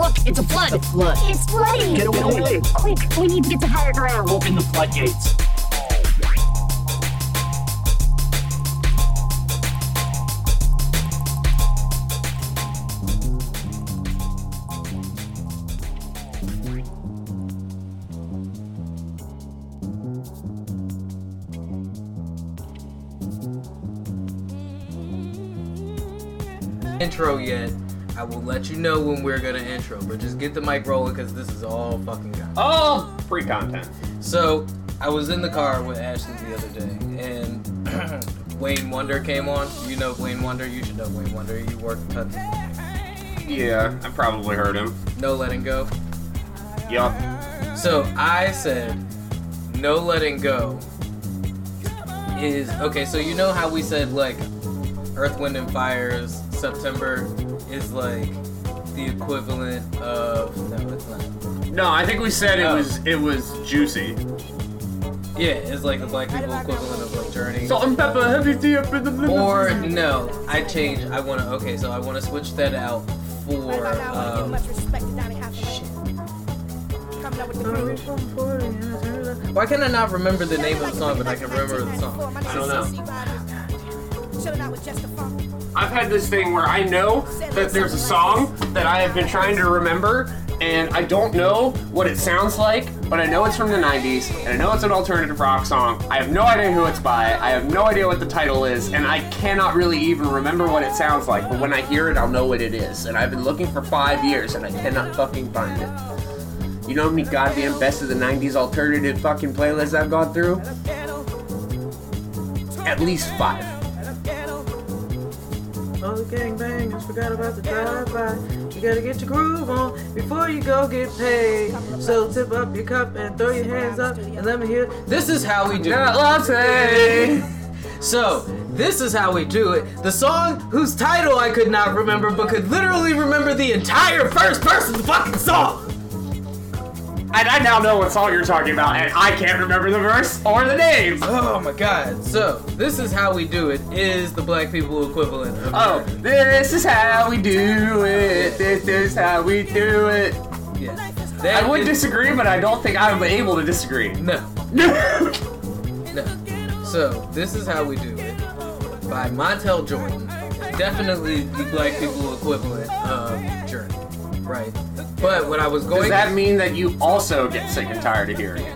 Look, it's a flood. Flood. It's flooding. Get away. Quick, we need to get to higher ground. Open the floodgates. I will let you know when we're gonna intro, but just get the mic rolling because this is all fucking gone. Oh, free content. So I was in the car with Ashley the other day, and Wayne Wonder came on. You know Wayne Wonder. You should know Wayne Wonder. You work Hudson. Yeah, I probably heard him. No letting go. Yup. So I said, no letting go is okay. So you know how we said like Earth, Wind, and Fire's September is like the equivalent of no, it's not. No, I think we said it Oh. was it was juicy. Yeah, it's like the Black people equivalent of like Journey. Salt and pepper, heavy tea up in the Or no, I changed. I want to. Okay, so I want to switch that out for. Um, why can I not remember the name of the song, but I can remember the song? I don't know. I've had this thing where I know that there's a song that I have been trying to remember, and I don't know what it sounds like, but I know it's from the 90s, and I know it's an alternative rock song. I have no idea who it's by, I have no idea what the title is, and I cannot really even remember what it sounds like, but when I hear it, I'll know what it is. And I've been looking for five years, and I cannot fucking find it. You know how many goddamn best of the 90s alternative fucking playlists I've gone through? At least five. All the gangbangers forgot about the drive-by. You gotta get your groove on before you go get paid. So tip up your cup and throw your hands up and let me hear. This is how we do. It. So this is how we do it. The song whose title I could not remember, but could literally remember the entire first verse of the fucking song. And I now know what song you're talking about, and I can't remember the verse or the name. Oh my god. So this is how we do it. Is the black people equivalent of Oh, this is how we do it. This is how we do it. yeah. I would is- disagree, but I don't think I'm able to disagree. No. No. So, this is how we do it. By Montell Jordan. Definitely the black people equivalent of. Right. But what I was going. Does that mean that you also get sick and tired of hearing it?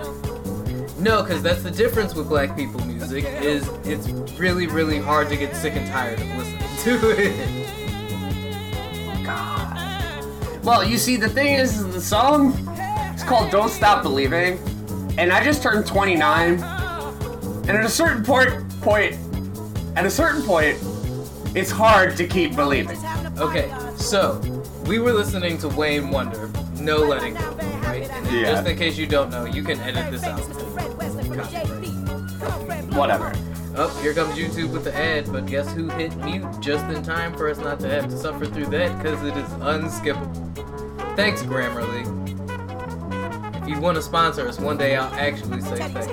No, because that's the difference with black people music is it's really, really hard to get sick and tired of listening to it. God. Well, you see, the thing is, is the song it's called "Don't Stop Believing," and I just turned 29, and at a certain point, point, at a certain point, it's hard to keep believing. Okay, so we were listening to Wayne Wonder, No Letting Go, right? Yeah. just in case you don't know, you can edit this out. Whatever. Oh, here comes YouTube with the ad, but guess who hit mute just in time for us not to have to suffer through that because it is unskippable. Thanks, Grammarly. If you want to sponsor us, one day I'll actually say thanks.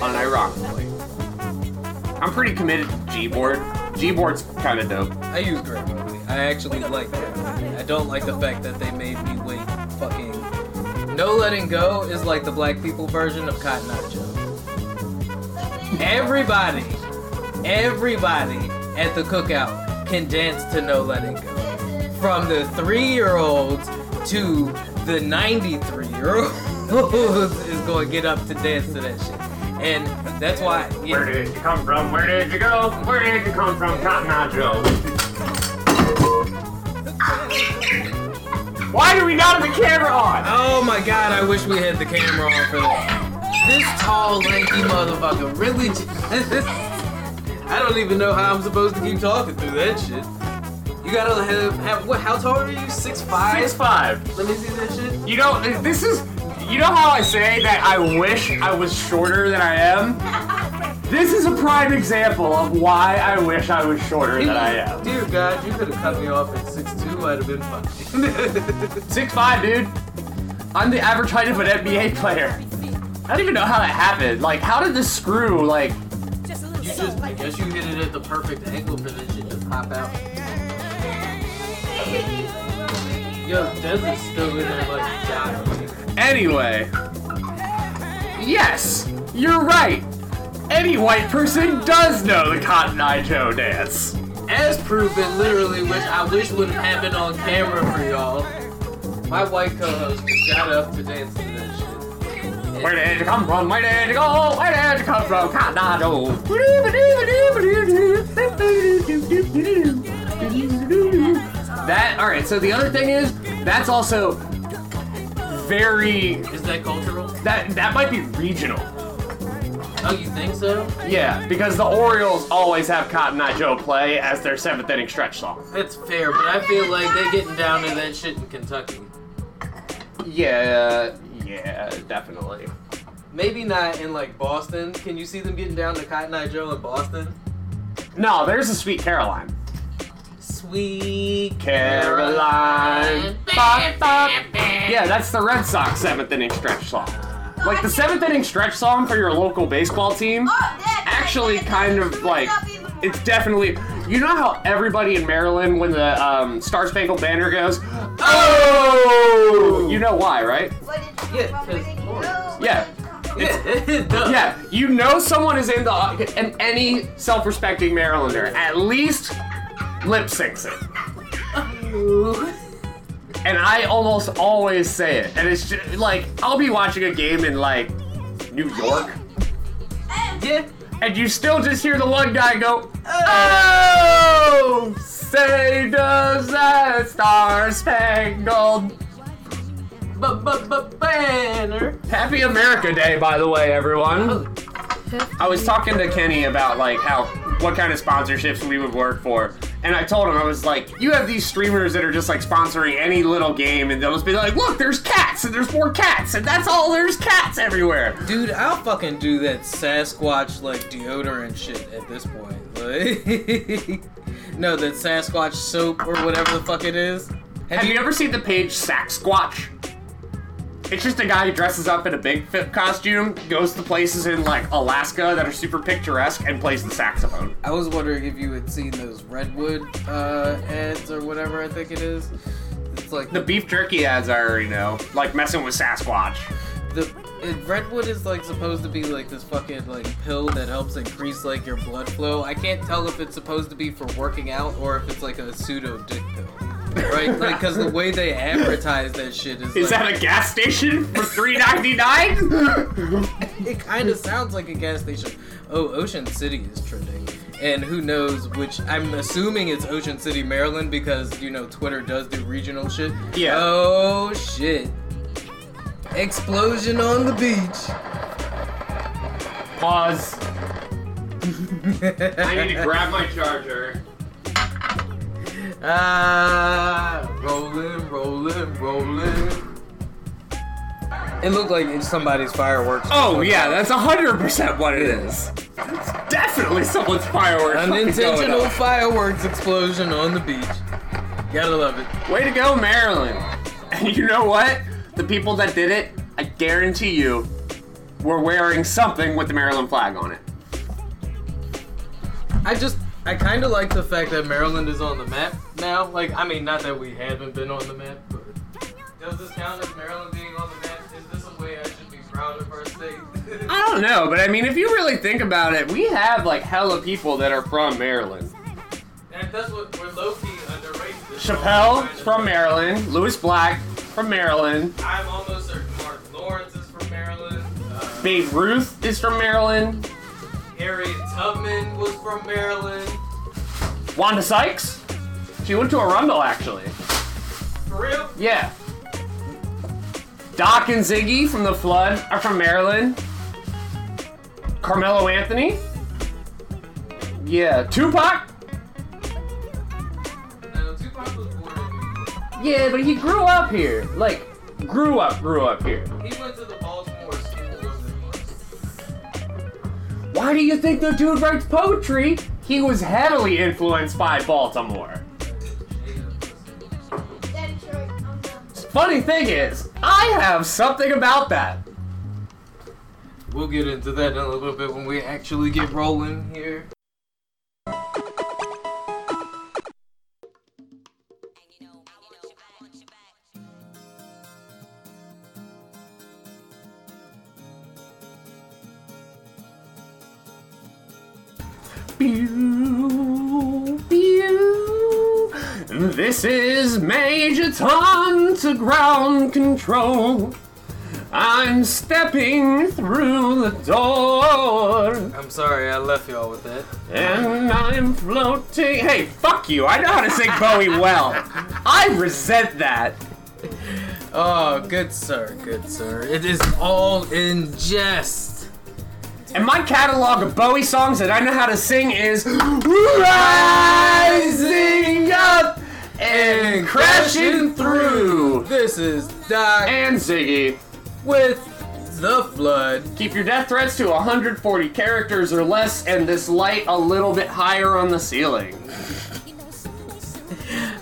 Unironically. I'm pretty committed to Gboard. Gboard's kind of dope. I use Grammarly. I actually like Grammarly. I don't like the fact that they made me wait fucking. No Letting Go is like the black people version of Cotton Eye Joe. Everybody, everybody at the cookout can dance to No Letting Go. From the three year olds to the 93 year olds is going to get up to dance to that shit. And that's why. yeah. Where did you come from? Where did you go? Where did you come from, Cotton Eye Joe? Why do we not have the camera on? Oh my god, I wish we had the camera on for that. This tall, lanky motherfucker really. I don't even know how I'm supposed to keep talking through that shit. You gotta have, have what? How tall are you? Six five. Six five. Let me see that shit. You know, this is. You know how I say that I wish I was shorter than I am? This is a prime example of why I wish I was shorter than I am. Dear God, you could have cut me off at six two. I'd have been fine. Six five, dude. I'm the average height of an NBA player. I don't even know how that happened. Like, how did this screw, like, you just, I guess you hit it at the perfect angle for this shit to pop out. Yo, Des is still in there like dying. Anyway, yes, you're right. Any white person does know the Cotton Eye Joe dance. As proven, literally, which I wish would have happened on camera for y'all. My white co-host got up to dance to that shit. Where did you come from? Where did you go? Where did you come from? Cotton Eye Joe. That all right. So the other thing is that's also very Is that cultural? that that might be regional. Oh, you think so? Yeah, because the Orioles always have Cotton Eye Joe play as their seventh inning stretch song. That's fair, but I feel like they're getting down to that shit in Kentucky. Yeah, yeah, definitely. Maybe not in like Boston. Can you see them getting down to Cotton Eye Joe in Boston? No, there's a Sweet Caroline. Sweet Caroline. Bop, bop. Yeah, that's the Red Sox seventh inning stretch song. Like the seventh inning stretch song for your local baseball team. Actually, kind of like it's definitely. You know how everybody in Maryland, when the um, Star Spangled Banner goes, oh, you know why, right? Yeah, because Yeah, yeah, yeah. You know someone is in the and any self-respecting Marylander at least lip syncs it. And I almost always say it. And it's just like, I'll be watching a game in like New York, yeah. and you still just hear the one guy go, Oh, say does that star spangled. Banner. Happy America Day, by the way, everyone. I was talking to Kenny about like how what kind of sponsorships we would work for. And I told him, I was like, you have these streamers that are just like sponsoring any little game, and they'll just be like, look, there's cats, and there's more cats, and that's all, there's cats everywhere. Dude, I'll fucking do that Sasquatch like deodorant shit at this point. Like, no, that Sasquatch soap or whatever the fuck it is. Have you ever seen the page Saxsquatch? It's just a guy who dresses up in a Bigfoot costume, goes to places in like Alaska that are super picturesque, and plays the saxophone. I was wondering if you had seen those Redwood uh, ads or whatever I think it is. It's like The beef jerky ads I already know, like messing with Sasquatch. the Redwood is like supposed to be like this fucking like pill that helps increase like your blood flow. I can't tell if it's supposed to be for working out or if it's like a pseudo dick pill. Right? Like cuz the way they advertise that shit is Is like, that a gas station for three ninety nine? it kind of sounds like a gas station. Oh, Ocean City is trending. And who knows which I'm assuming it's Ocean City, Maryland because you know Twitter does do regional shit. Yeah. Oh shit. Explosion on the beach. Pause. I need to grab my charger. Ah, rolling, rolling, rolling. It looked like it's somebody's fireworks. Oh yeah, that's hundred percent what it is. It's definitely someone's fireworks. fucking going Unintentional fireworks explosion on the beach. Gotta love it. Way to go, Maryland. And you know what? The people that did it, I guarantee you, were wearing something with the Maryland flag on it. I just, I kind of like the fact that Maryland is on the map now. Like, I mean, not that we haven't been on the map, but does this count as Maryland being on the map? Is this a way I should be proud of our state? I don't know, but I mean, if you really think about it, we have like hella people that are from Maryland. and that's what we're low key underrated. Chappelle from Maryland. Lewis Black from Maryland. I'm almost certain Mark Lawrence is from Maryland. Uh, Babe Ruth is from Maryland. Harriet Tubman was from Maryland. Wanda Sykes. She went to Arundel actually. For real? Yeah. Doc and Ziggy from The Flood are from Maryland. Carmelo Anthony. Yeah. Tupac. No, Tupac was born in New York. Yeah, but he grew up here. Like, grew up, grew up here. He went to the Baltimore School of the Arts. Why do you think the dude writes poetry? He was heavily influenced by Baltimore. funny thing is, I have something about that. We'll get into that in a little bit when we actually get rolling here. This is Major Tom to ground control. I'm stepping through the door. I'm sorry, I left y'all with that. And I'm floating. Hey, fuck you. I know how to sing Bowie well. I resent that. Oh, good sir, good sir. It is all in jest. And my catalog of Bowie songs that I know how to sing is Rising Up and Crashing Through. This is Doc And Ziggy. with the flood. Keep your death threats to 140 characters or less, and this light a little bit higher on the ceiling.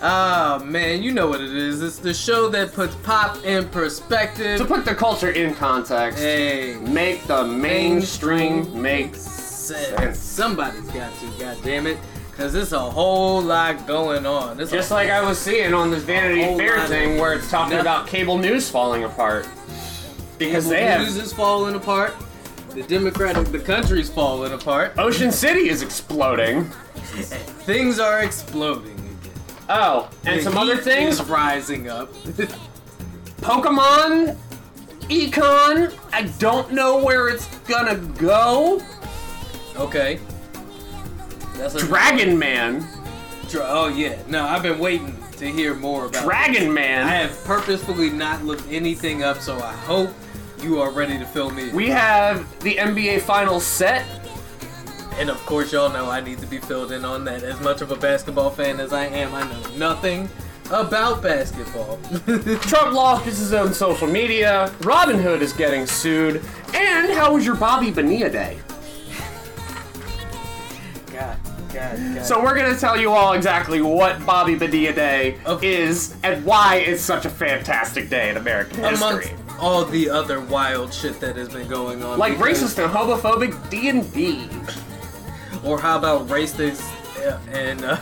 Ah man, you know what it is. It's the show that puts pop in perspective. To put the culture in context, Hey, make the mainstream make sense. sense. Somebody's got to, god damn it. Cause there's a whole lot going on. There's Just like I was seeing on this Vanity Whole Fair lot thing of where it's talking nothing. about cable news falling apart. Because they have news is falling apart. The Democratic, the country's falling apart. Ocean City is exploding. Things are exploding again. Oh, and The some other heat things. is rising up. Pokemon Econ. I don't know where it's gonna go. okay. That's Dragon Man. Dra- oh yeah. No, I've been waiting to hear more about. Dragon I Man. I have purposefully not looked anything up, so I hope you are ready to fill me. We have the NBA Finals set. and of course, y'all know I need to be filled in on that. As much of a basketball fan as I am, I know nothing about basketball. Trump lost his own social media. Robinhood is getting sued. And how was your Bobby Bonilla day? God, God, God. So we're gonna tell you all exactly what Bobby Bonilla Day Okay. is and why it's such a fantastic day in American amongst history. all the other wild shit that has been going on, Like because- racist and homophobic D and D. or how about racist uh, and uh,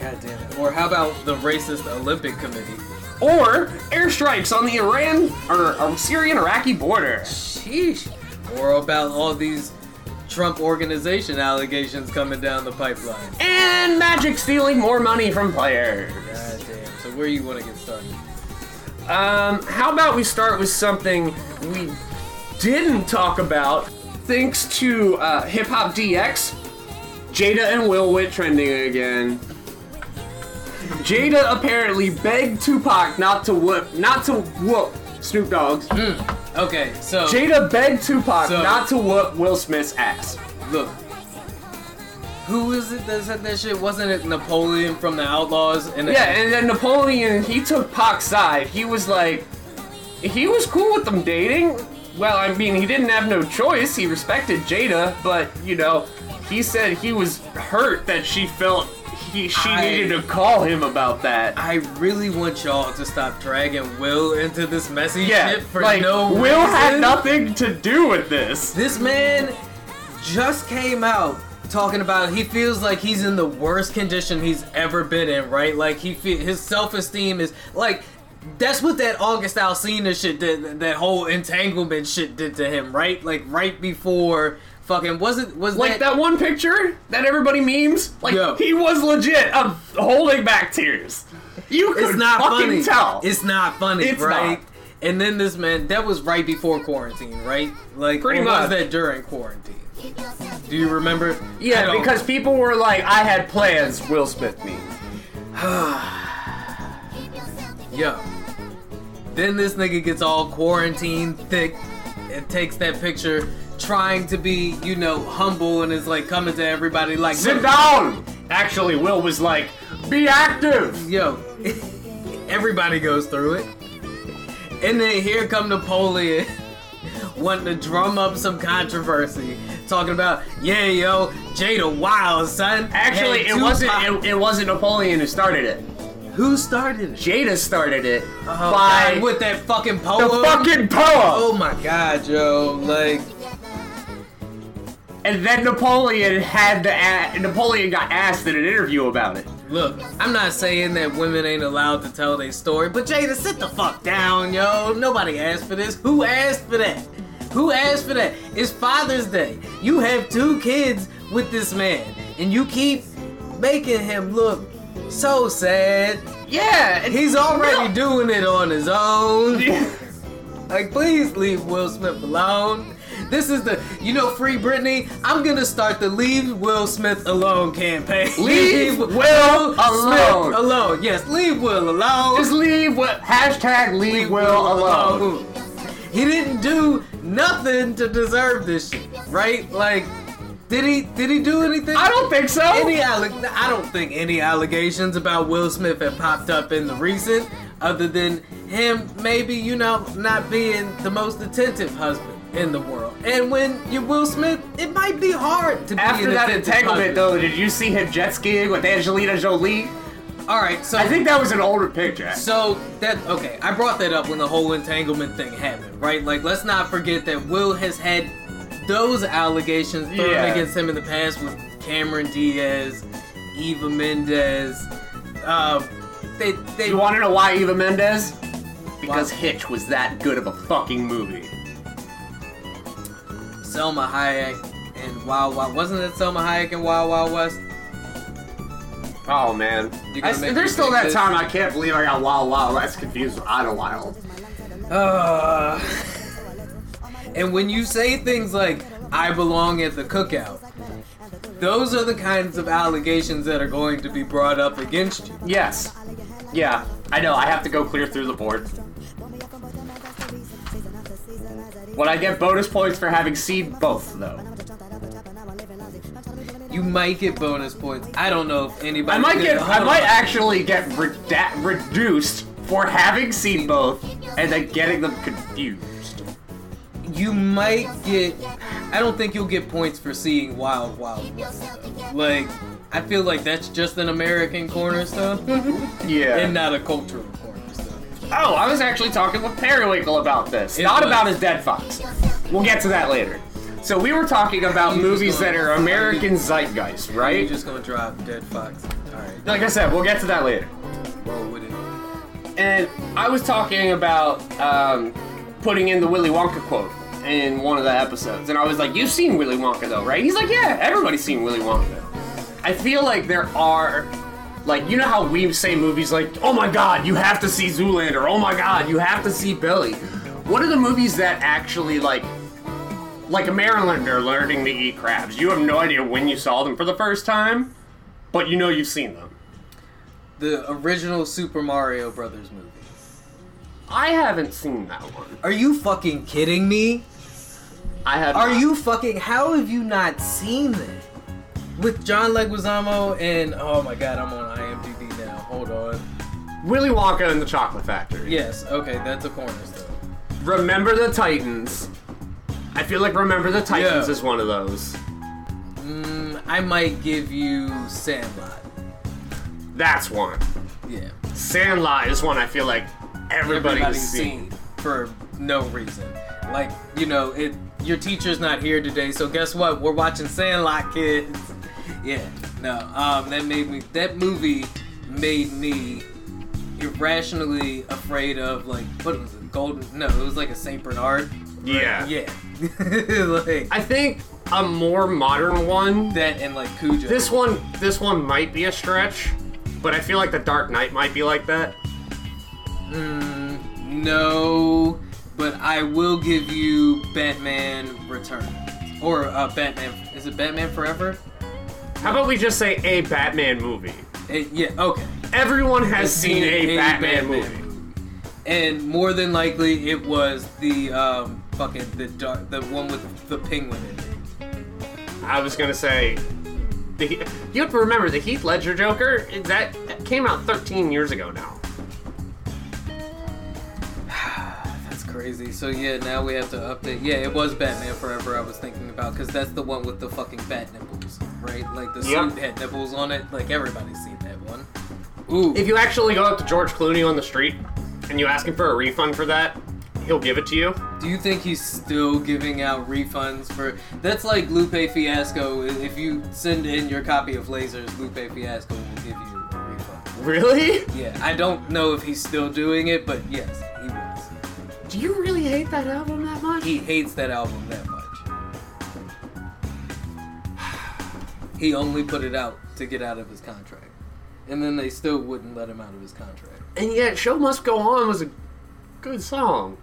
God damn it, or how about the racist Olympic Committee? Or airstrikes on the Iran or, or Syrian Iraqi border. Sheesh. Or about all these Trump organization allegations coming down the pipeline. And Magic stealing more money from players. God damn. So where you want to get started? Um, how about we start with something we didn't talk about thanks to uh, Hip Hop DX, Jada and Will Witt trending again. Jada apparently begged Tupac not to whoop, not to whoop Snoop Dogg's. Okay, so Jada begged Tupac So- not to whoop Will Smith's ass. look. Who is it that said that shit? Wasn't it Napoleon from the Outlawz? And Yeah, and then Napoleon, he took Pac's side. He was like, he was cool with them dating. Well, I mean, he didn't have no choice. He respected Jada, but you know, he said he was hurt that she felt he she I- needed to call him about that. I really want y'all to stop dragging Will into this messy yeah, shit for like no Will had nothing to do with this. This man just came out talking about he feels like he's in the worst condition he's ever been in, right? Like he fe- his self-esteem is like that's what that August Alsina shit did that whole entanglement shit did to him, right? Like right before fucking was it was Like that one picture that everybody memes, like Yo. he was legit um, holding back tears. You could it's not fucking funny. tell. It's not funny, It's right? not. And then this man, that was right before quarantine, right? Like, Pretty much. was that during quarantine? Do you remember? Yeah, because people were like, I had plans, Will Smith me. Yo. Then this nigga gets all quarantine thick and takes that picture trying to be, you know, humble and is like coming to everybody like Sit down! Actually, Will was like, be active! Yo. everybody goes through it. And then here come Napoleon wanting to drum up some controversy. Talking about, yeah, yo, Jada Wild, son. Actually, it wasn't it, it wasn't Napoleon who started it. Who started it? Jada started it Oh, by God, with that fucking poem. the fucking poem! Oh my god, yo. Like, And then Napoleon had to a- Napoleon got asked in an interview about it. look, I'm not saying that women ain't allowed to tell their story, but Jada, sit the fuck down, yo. Nobody asked for this. Who asked for that? Who asked for that? It's Father's Day. You have two kids with this man, and you keep making him look so sad. Yeah, He's already No. doing it on his own. Like, please leave Will Smith alone. This is the, you know, Free Britney. I'm gonna start the Leave Will Smith Alone campaign. Leave Will alone. Smith alone. Yes, leave Will alone. Just leave what hashtag leave Will alone. He didn't do nothing to deserve this shit, right? Like, did he? Did he do anything? I don't think so. Any alle- I don't think any allegations about Will Smith have popped up in the recent, other than him maybe you know not being the most attentive husband in the world. And when you're Will Smith, it might be hard to be After that entanglement, though, did you see him jet skiing with Angelina Jolie? All right, so I think that was an older picture. So that okay, I brought that up when the whole entanglement thing happened, right? Like, let's not forget that Will has had those allegations thrown Yeah. against him in the past with Cameron Diaz, Eva Mendes. Uh, they they You want to know why Eva Mendes? Because Hitch was that good of a fucking movie. Salma Hayek and Wild Wild wasn't it Salma Hayek and Wild Wild West? Oh man, I- there's still that this? time I can't believe I got Wild Wild West confused with Idlewild. Uh, and when you say things like "I belong at the cookout," those are the kinds of allegations that are going to be brought up against you. Yes, yeah, I know. I have to go clear through the board. Would I get bonus points for having seen both though? You might get bonus points. I don't know if anybody. I might get. I might actually get reda- reduced for having seen both and then getting them confused. You might get. I don't think you'll get points for seeing Wild Wild West. though. Like, I feel like that's just an American cornerstone Yeah. and not a cultural. Oh, I was actually talking with Periwinkle about this. It Not was. about his dead fox. We'll get to that later. So we were talking about just movies that are American zeitgeist, You're right? just gonna drop Dead Fox. All right. Like I said, we'll get to that later. Roll with it. And I was talking about um, putting in the Willy Wonka quote in one of the episodes, and I was like, "You've seen Willy Wonka, though, right?" He's like, "Yeah, everybody's seen Willy Wonka." I feel like there are, like, you know how we say movies like, "Oh my God, you have to see Zoolander," "Oh my God, you have to see Billy." What are the movies that actually like? Like a Marylander learning to eat crabs. You have no idea when you saw them for the first time, but you know you've seen them. The original Super Mario Brothers movie. I haven't seen that one. Are you fucking kidding me? I have. Are not. you fucking? How have you not seen that? With John Leguizamo and oh my god, I'm on IMDb now. Hold on. Willy Wonka and the Chocolate Factory. Yes, okay, that's a cornerstone. Remember the Titans. I feel like Remember the Titans Yeah. is one of those. Mm, I might give you Sandlot. That's one. Yeah. Sandlot is one I feel like everybody's, Everybody's seen. seen for no reason. Like, you know, it your teacher's not here today, so guess what? We're watching Sandlot, kids. Yeah, no, um, that made me. That movie made me irrationally afraid of like what was it? Golden? No, it was like a Saint Bernard. Yeah. Yeah, like I think a more modern one. that and like Cujo. This one, this one might be a stretch, but I feel like the Dark Knight might be like that. Mm, no, but I will give you Batman Returns or uh, Batman. Is it Batman Forever? How about we just say a Batman movie? Eh, yeah. Okay. Everyone has Has seen a, Batman, movie. and more than likely it was the um fucking the dark the one with the penguin in it. I was gonna say, the, you have to remember the Heath Ledger Joker. That came out 13 years ago now. That's crazy. So yeah, now we have to update. Yeah, it was Batman Forever. I was thinking about because that's the one with the fucking bat nipples, right? Like the Yep. suit had nipples on it. Like everybody's seen that one. Ooh. If you actually go up to George Clooney on the street and you ask him for a refund for that, he'll give it to you. Do you think he's still giving out refunds for? That's like Lupe Fiasco. If you send in your copy of Lasers, Lupe Fiasco will give you a refund. Really? Yeah, I don't know if he's still doing it, but yes, he was. Do you really hate that album that much? He hates that album that much. He only put it out to get out of his contract. And then they still wouldn't let him out of his contract. And yet, "Show Must Go On" was a good song.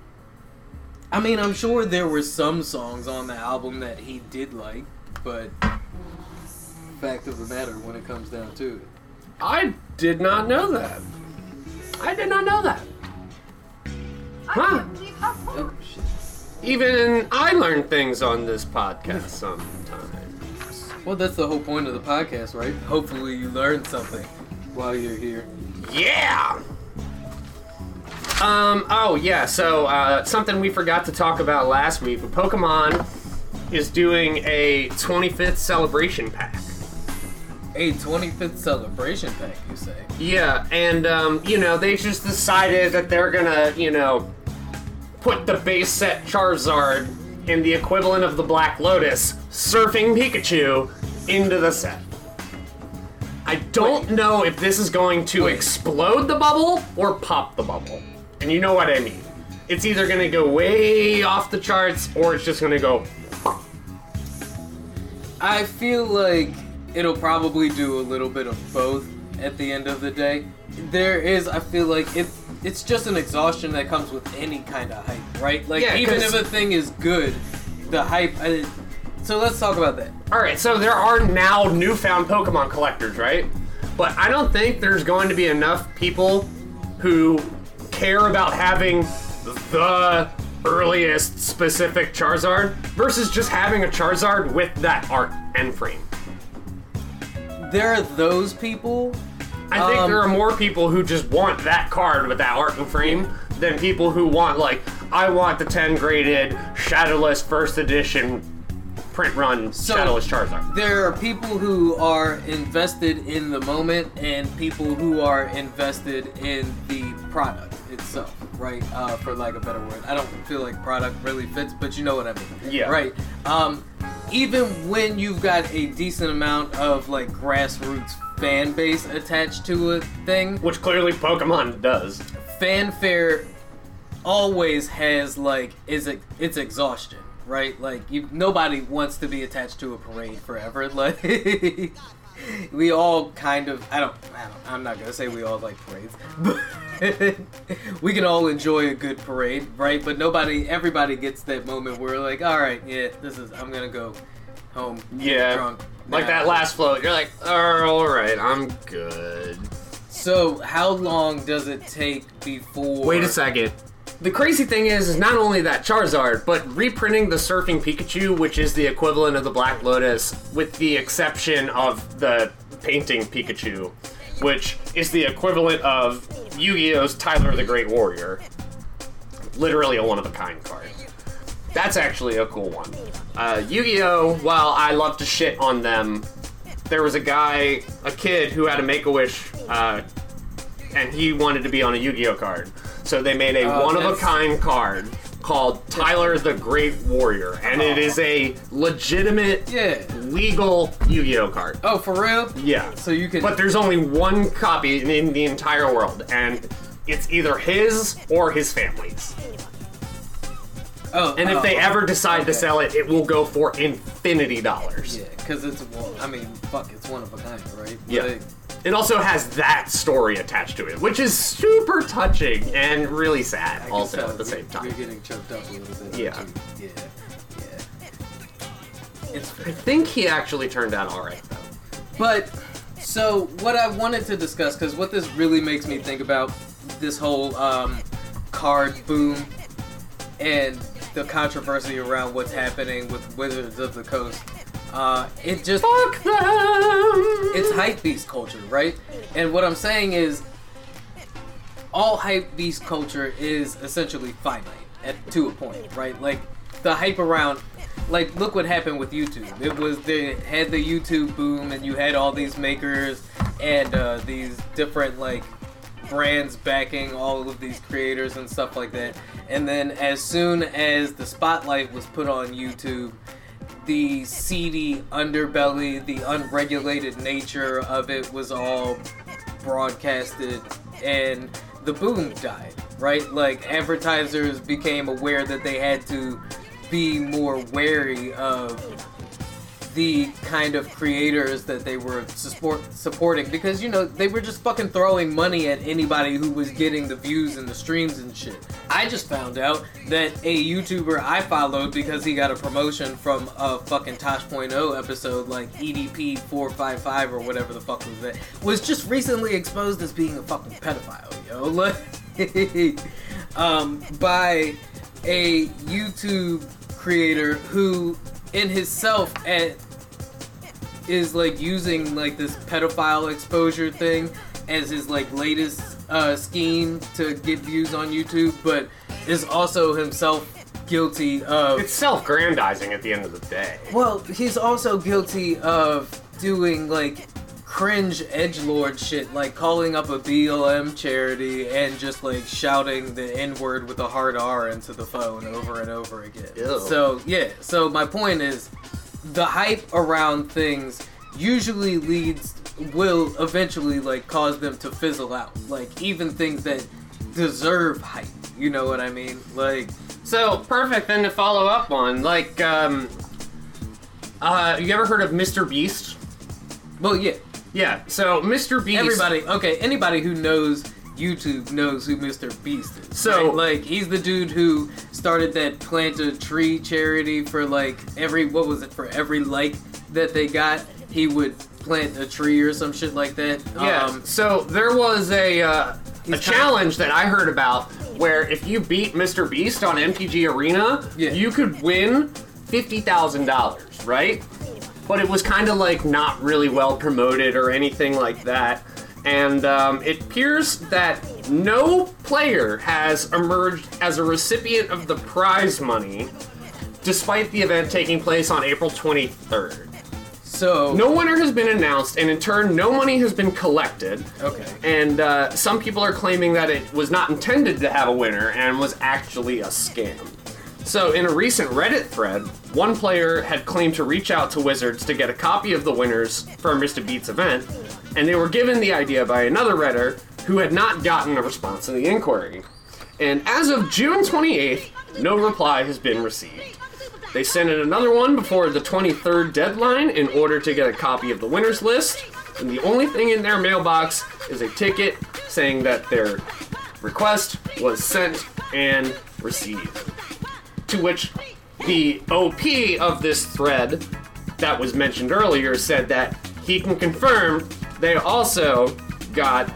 I mean, I'm sure there were some songs on the album that he did like, but fact of the matter when it comes down to it. I did not know that. I did not know that. Huh? Oh. Even I learn things on this podcast sometimes. Well, that's the whole point of the podcast, right? Hopefully, you learned something while you're here. Yeah. Um. Oh yeah. So uh, something we forgot to talk about last week. But Pokemon is doing a 25th celebration pack. A 25th celebration pack, you say? Yeah, and um, you know they just decided that they're gonna, you know, put the base set Charizard in the equivalent of the Black Lotus, Surfing Pikachu, into the set. I don't Wait. know if this is going to Wait. explode the bubble or pop the bubble, and you know what I mean. It's either gonna go way off the charts or it's just gonna go. I feel like it'll probably do a little bit of both at the end of the day. There is, I feel like it. It's just an exhaustion that comes with any kind of hype, right? Like Yeah, even if a thing is good, the hype. I, so let's talk about that. All right, so there are now newfound Pokemon collectors, right? But I don't think there's going to be enough people who care about having the earliest specific Charizard versus just having a Charizard with that art and frame. There are those people. I think Um, there are more people who just want that card with that art and frame than people who want like I want the 10 graded Shadowless first edition print run So- Shadowless Charizard. There are people who are invested in the moment and people who are invested in the product itself, right? Uh, for like a better word. I don't feel like product really fits, but you know what I mean. Yeah. Right. Um, even when you've got a decent amount of like grassroots fan base attached to a thing, Which clearly Pokemon does. fanfare always has like is it it's exhaustion right? Like you nobody wants to be attached to a parade forever. Like we all kind of I don't, I don't i'm not gonna say we all like parades but we can all enjoy a good parade right? But nobody everybody gets that moment where we're like all right yeah this is i'm gonna go home Yeah. drunk Like that last float, you're like, oh, all right, I'm good. so how long does it take before Wait a second. The crazy thing is, is not only that Charizard, but reprinting the Surfing Pikachu, which is the equivalent of the Black Lotus, with the exception of the painting Pikachu, which is the equivalent of Yu-Gi-Oh's Tyler the Great Warrior. Literally a one-of-a-kind card. That's actually a cool one. Uh, Yu-Gi-Oh! While I love to shit on them, there was a guy, a kid who had a Make-A-Wish, uh, and he wanted to be on a Yu-Gi-Oh card. So they made a Oh, one-of-a-kind card called Tyler the Great Warrior, and it is a legitimate, yeah legal Yu-Gi-Oh card. oh for real Yeah. so you can But there's only one copy in the entire world, and it's either his or his family's. Oh, And if they oh, ever decide to sell it, it will go for infinity dollars. yeah, because it's well, I mean, fuck, it's one of a kind, right? But Yeah. it- It also has that story attached to it, which is super touching and really sad I also at the same time. You're getting choked up a little bit. Yeah. Yeah. Yeah. It's I think he actually turned out alright though. But so what I wanted to discuss, because what this really makes me think about this whole um, card boom and the controversy around what's happening with Wizards of the Coast. Uh, it just Fuck them! it's hype beast culture, right? And what I'm saying is, all hype beast culture is essentially finite at to a point, right? Like the hype around, like look what happened with YouTube. It was they had the YouTube boom, and you had all these makers and uh, these different like brands backing all of these creators and stuff like that. And then as soon as the spotlight was put on YouTube, the seedy underbelly, the unregulated nature of it was all broadcasted and the boom died, right? Like advertisers became aware that they had to be more wary of the kind of creators that they were support, supporting because you know they were just fucking throwing money at anybody who was getting the views and the streams and shit. I just found out that a YouTuber I followed because he got a promotion from a fucking Tosh.0 episode like EDP 455 or whatever the fuck was that was just recently exposed as being a fucking pedophile, yo. Like, um, by a YouTube creator who in himself at is like using like this pedophile exposure thing as his like latest uh, scheme to get views on YouTube, but is also himself guilty of It's self-grandizing at the end of the day. well, he's also guilty of doing like cringe edge lord shit, like calling up a BLM charity and just like shouting the N word with a hard R into the phone over and over again. Ew. So yeah, so my point is, the hype around things usually leads will eventually like cause them to fizzle out. Like even things that deserve hype. You know what I mean? Like So perfect then to follow up on. Like, um, uh, you ever heard of Mr. Beast? well, yeah. Yeah. So Mr. Beast. Everybody, okay, anybody who knows YouTube knows who Mr. Beast is. So- right? like, he's the dude who started that plant a tree charity for like every what was it for every like that they got, he would plant a tree or some shit like that. Yeah. Um, so there was a uh, a challenge that I heard about where if you beat Mr. Beast on MTG Arena, Yeah. you could win fifty thousand dollars, right? But it was kind of like not really well promoted or anything like that. And um, it appears that no player has emerged as a recipient of the prize money, despite the event taking place on April 23rd. so No winner has been announced, and in turn, no money has been collected. Okay. And uh, some people are claiming that it was not intended to have a winner and was actually a scam. So, in a recent Reddit thread, one player had claimed to reach out to Wizards to get a copy of the winners for Mr. Beats event, and they were given the idea by another Redditor who had not gotten a response to the inquiry. And as of June 28th, no reply has been received. They sent in another one before the 23rd deadline in order to get a copy of the winners list, and the only thing in their mailbox is a ticket saying that their request was sent and received. To which the OP of this thread that was mentioned earlier said that he can confirm they also got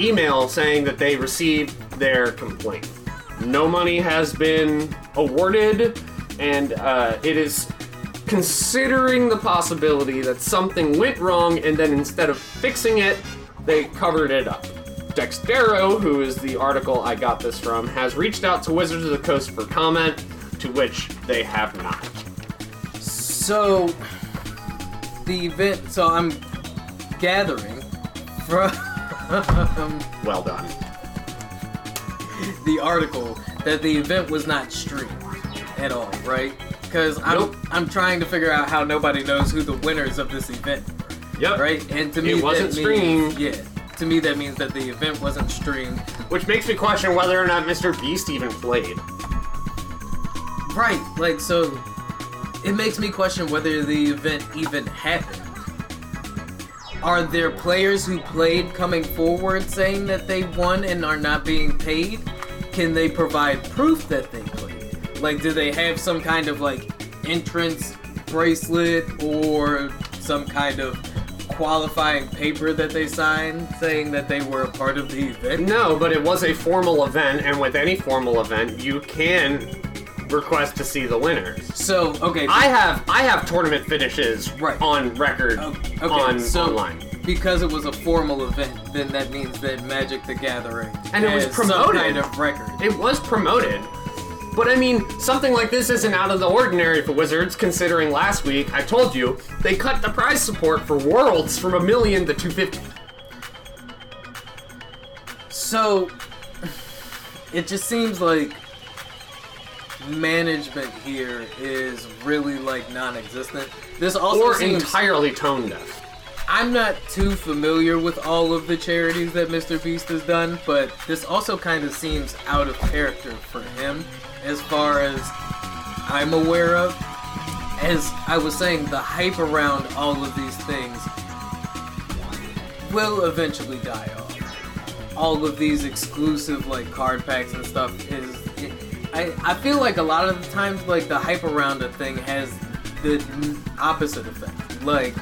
email saying that they received their complaint. No money has been awarded, and uh, it is considering the possibility that something went wrong and then instead of fixing it, they covered it up. Dexerto, who is the article I got this from, has reached out to Wizards of the Coast for comment, to which they have not. So the event. So I'm gathering from Well done. the article that the event was not streamed at all, right? Because I'm Nope. I'm trying to figure out how nobody knows who the winners of this event, Yep. right? And to me, It wasn't that means, streamed. Yeah. To me, that means that the event wasn't streamed. Which makes me question whether or not Mr. Beast even played. Right. Like so, it makes me question whether the event even happened. Are there players who played coming forward saying that they won and are not being paid? Can they provide proof that they played? Like, do they have some kind of like entrance bracelet or some kind of qualifying paper that they signed saying that they were a part of the event? No, but it was a formal event, and with any formal event, you can request to see the winners. So, okay. I have I have tournament finishes Right. on record Oh, Okay, on so online. because it was a formal event, then that means that Magic the Gathering And it was has some promoted. kind of record. It was promoted. But I mean, something like this isn't out of the ordinary for Wizards, considering last week, I told you, they cut the prize support for Worlds from a million to 250. So it just seems like management here is really like non-existent. This also Or seems entirely tone deaf. I'm not too familiar with all of the charities that Mr. Beast has done, but this also kind of seems out of character for him as far as I'm aware of. as I was saying, the hype around all of these things will eventually die off. All of these exclusive like card packs and stuff is. I I feel like a lot of the times like the hype around a thing has the opposite effect. Like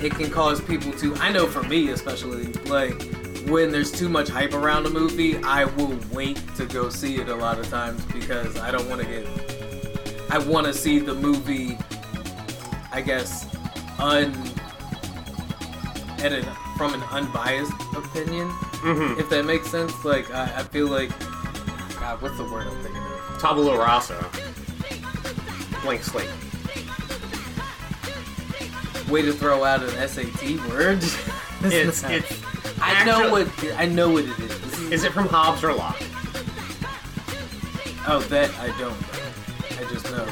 it can cause people to. I know for me especially like when there's too much hype around a movie, I will wait to go see it a lot of times because I don't want to get. I want to see the movie. I guess un edit from an unbiased opinion, Mm-hmm. if that makes sense. Like I, I feel like, God, what's the word I'm thinking of? Tabula rasa. Blank slate. Way to throw out an SAT word. It's it's. I know what I know what it is. Is it from Hobbes or Locke? Oh, that I don't. know. I just know.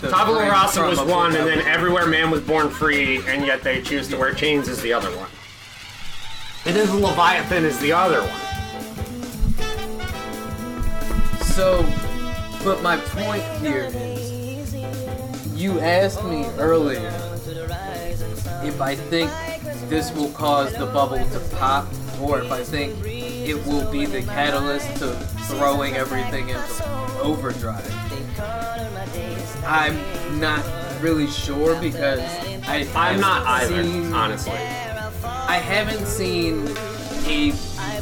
The Tabula rasa was one, and then everywhere man was born free, and yet they choose to wear chains is the other one. And then the Leviathan is the other one. So, but my point here is, you asked me earlier if I think this will cause the bubble to pop, or if I think it will be the catalyst to throwing everything into overdrive. I'm not really sure because I I'm not either, seen- honestly. I haven't seen a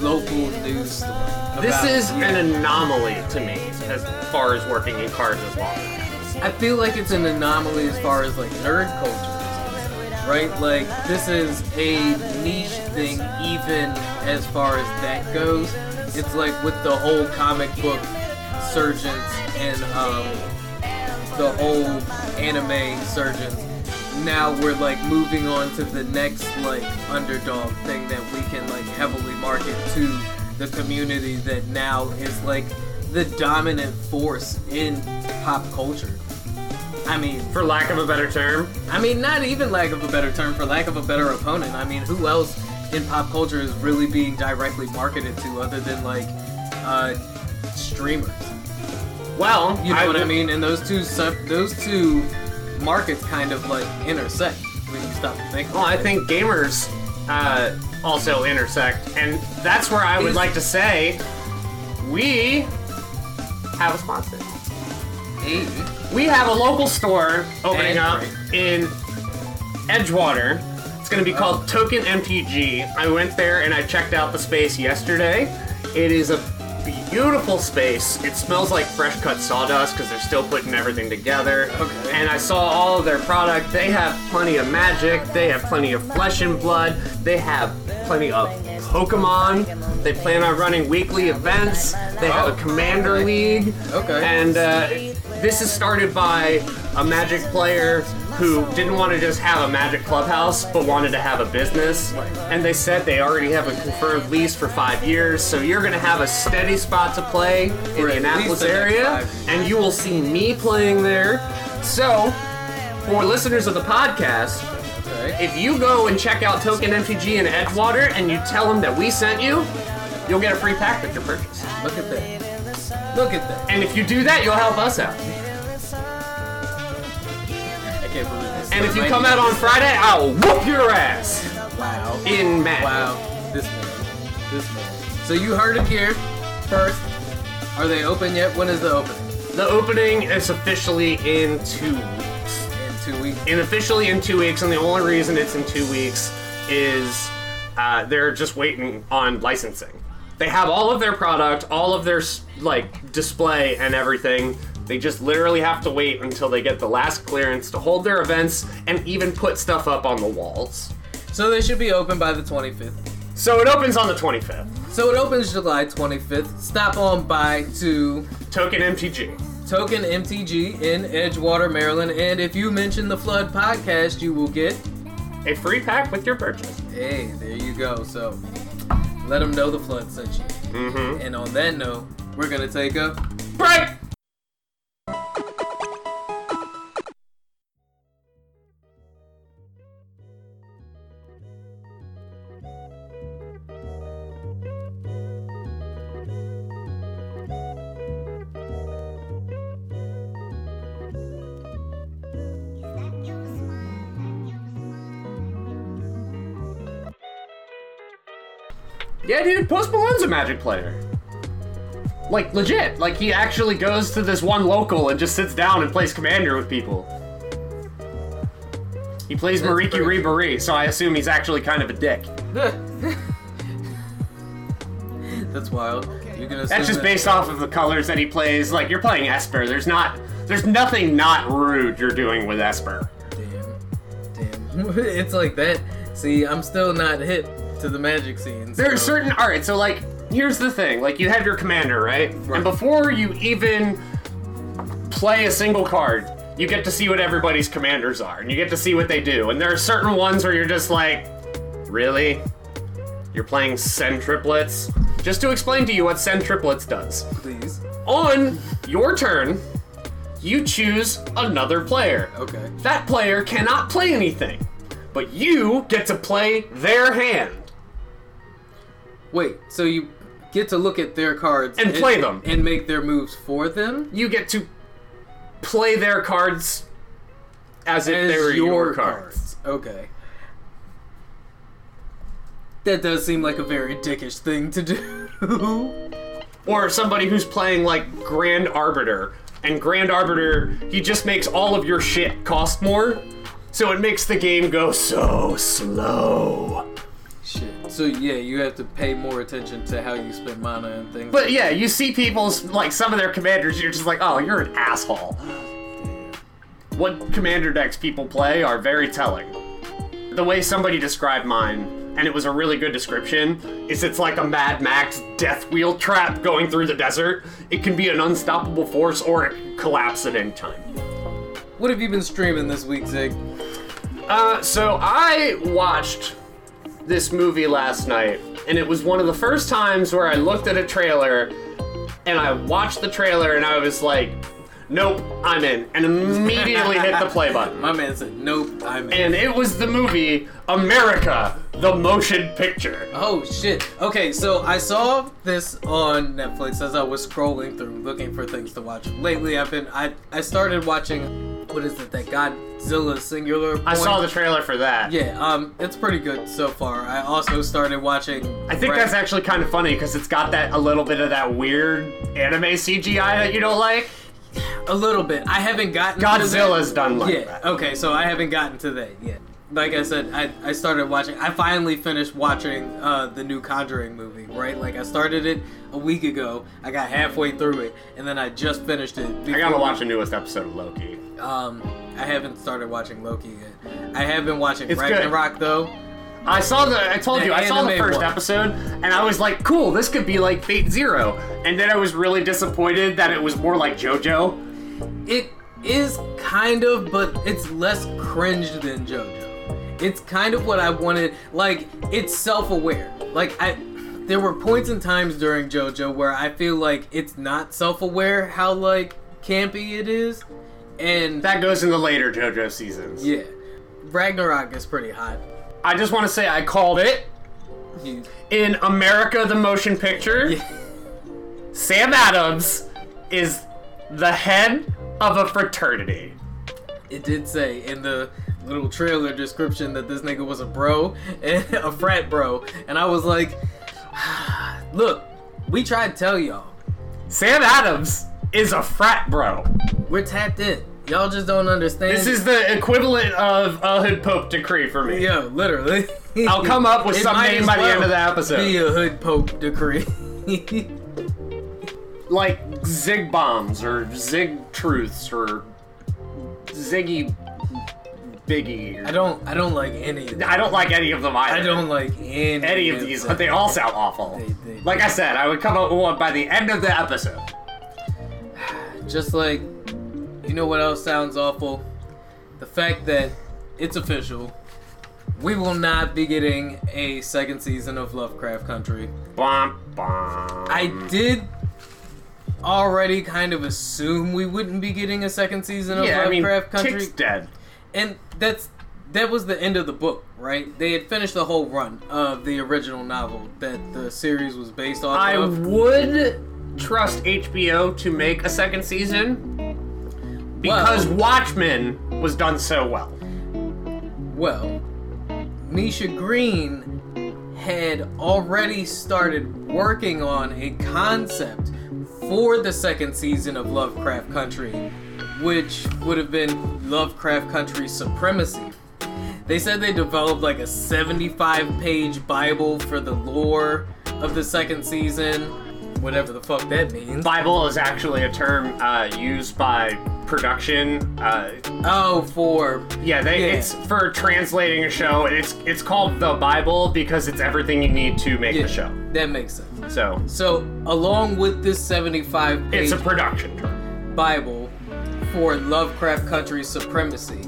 local news story. This is an anomaly to me as far as working in cars as long. I feel like it's an anomaly as far as like nerd culture right? Like this is a niche thing, even as far as that goes. It's like with the whole comic book surgeons and um, the whole anime surgeons. Now we're like moving on to the next like underdog thing that we can like heavily market to the community that now is like the dominant force in pop culture. I mean, For lack of a better term, I mean, not even lack of a better term, for lack of a better opponent. I mean, who else in pop culture is really being directly marketed to other than like uh, streamers? well, You know what I mean? And those two sub- those two markets kind of like intersect when you stop to think. Well, I it. think gamers uh, also intersect, and that's where I would Is- like to say we have a sponsor. Hey, We have a local store opening up in Edgewater. It's going to be called Token MTG. I went there and I checked out the space yesterday. It is a beautiful space. It smells like fresh cut sawdust because they're still putting everything together. Okay. And I saw all of their product. They have plenty of magic. They have plenty of flesh and blood. They have plenty of Pokemon. They plan on running weekly events. They have Oh, a Commander. League. Okay. And uh, this is started by a Magic player who didn't want to just have a Magic clubhouse, but wanted to have a business. And they said they already have a confirmed lease for five years, so you're going to have a steady spot to play in the Annapolis least the next area, and you will see me playing there. So, for listeners of the podcast, if you go and check out Token MTG in Edgewater and you tell them that we sent you, you'll get a free pack with your purchase. Look at that. Look at that. And if you do that, you'll help us out. Can't believe this. And if you come out on Friday, I'll whoop your ass wow. in Madden. Wow, this man, this man. So you heard it here first. Are they open yet? When is the opening? The opening is officially in two weeks. In two weeks. In officially in two weeks, and the only reason it's in two weeks is uh, they're just waiting on licensing. They have all of their product, all of their like display and everything. They just literally have to wait until they get the last clearance to hold their events and even put stuff up on the walls. So they should be open by the 25th. So it opens on the 25th. So it opens July 25th. Stop on by to Token MTG. Token MTG in Edgewater, Maryland. And if you mention the Flood podcast, you will get. A free pack with your purchase. Hey, there you go. So let them know the Flood sent you. Mm-hmm. And on that note, we're going to take a. Break! Yeah, dude, Post Malone's a Magic player. Like legit. Like he actually goes to this one local and just sits down and plays Commander with people. He plays That's Mariki pretty- Ribari, so I assume he's actually kind of a dick. That's wild. That's just that- based off of the colors that he plays. Like you're playing Esper. There's not there's nothing not rude you're doing with Esper. Damn. Damn. it's like that. See, I'm still not hip to the magic scenes. There are so- certain alright, so like here's the thing. Like you have your commander, right? And before you even play a single card, you get to see what everybody's commanders are, and you get to see what they do. And there are certain ones where you're just like, Really? You're playing Sen triplets? Just to explain to you what Sen triplets does. Please. On your turn, you choose another player. Okay. That player cannot play anything, but you get to play their hand. Wait, so you get to look at their cards And play them. and make their moves for them You get to play their cards as if as they were your, cards. Okay. That does seem like a very dickish thing to do. Or somebody who's playing like Grand Arbiter, and Grand Arbiter, he just makes all of your shit cost more, so it makes the game go so slow. Shit. So yeah, you have to pay more attention to how you spend mana and things. But yeah, you see people's like some of their commanders, you're just like, oh, you're an asshole. What commander decks people play are very telling. The way somebody described mine, and it was a really good description, is it's like a Mad Max death wheel trap going through the desert. It can be an unstoppable force or it can collapse at any time. what have you been streaming this week, Zig? Uh, so I watched this movie last night, and it was one of the first times where I looked at a trailer and I watched the trailer and I was like, nope, I'm in, and immediately hit the play button. My man said, "Nope, I'm in." And it was the movie America, the motion picture. Oh shit. Okay, so I saw this on Netflix as I was scrolling through looking for things to watch. Lately I've been I I started watching what is it, that Godzilla singular I saw the trailer for that. Yeah, um it's pretty good so far. I also started watching I think that's actually kind of funny because it's got that a little bit of that weird anime CGI that you don't like. a little bit. I haven't gotten to Godzilla's done like Yeah. that. Okay, so I haven't gotten to that yet. Like I said, I, I started watching. I finally finished watching uh, the new Conjuring movie. Right, like I started it a week ago. I got halfway through it, and then I just finished it. I gotta watch the newest episode of Loki. Um, I haven't started watching Loki yet. I have been watching It's good. Ragnarok though. I saw the. I told The you. I saw the first one. episode, and I was like, "Cool, this could be like Fate Zero. And then I was really disappointed that it was more like JoJo. It is kind of, but it's less cringe than JoJo. It's kind of what I wanted. Like, it's self-aware. Like, I, there were points and times during JoJo where I feel like it's not self-aware how like campy it is, and That goes in the later JoJo seasons. yeah, Ragnarok is pretty hot. I just want to say I called it in America, the motion picture. Sam Adams is the head of a fraternity. it did say in the little trailer description that this nigga was a bro and a frat bro, and I was like, look, we tried to tell y'all. Sam Adams is a frat bro. We're tapped in. Y'all just don't understand. This is the equivalent of a hood pope decree for me. yo, literally. I'll come up with It some might name as by the well end of the episode. Be a hood pope decree. like Zig Bombs or Zig Truths or Ziggy Biggie. I don't. I don't like any. Of them. I don't like any of them either. I don't like any. any of these, but they all sound awful. They- they- like I said, I would come up with one by the end of the episode. Just like, you know what else sounds awful? The fact that it's official. We will not be getting a second season of Lovecraft Country. Bwomp, bwomp. I did already kind of assume we wouldn't be getting a second season of yeah, I mean, Lovecraft Country. Tick's dead. and that's that was the end of the book, right? They had finished the whole run of the original novel that the series was based off I of. would trust HBO to make a second season because Well- Watchmen was done so well. Well, Misha Green had already started working on a concept for the second season of Lovecraft Country, which would have been Lovecraft Country Supremacy. They said they developed like a 75 page Bible for the lore of the second season, whatever the fuck that means. Bible is actually a term uh, used by production. Uh, Oh, for. yeah, they, Yeah. it's for translating a show. and It's it's called the Bible because it's everything you need to make Yeah, the show. that makes sense. So So, along with this 75 page it's a production term. Bible for Lovecraft Country supremacy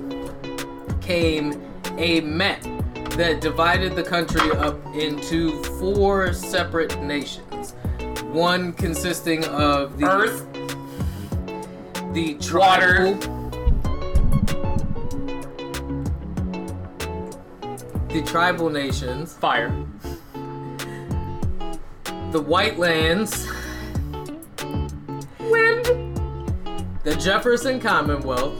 came a map that divided the country up into four separate nations. One consisting of the Earth, the Water. the tribal nations, fire, the White Lands, wind. the Jefferson Commonwealth,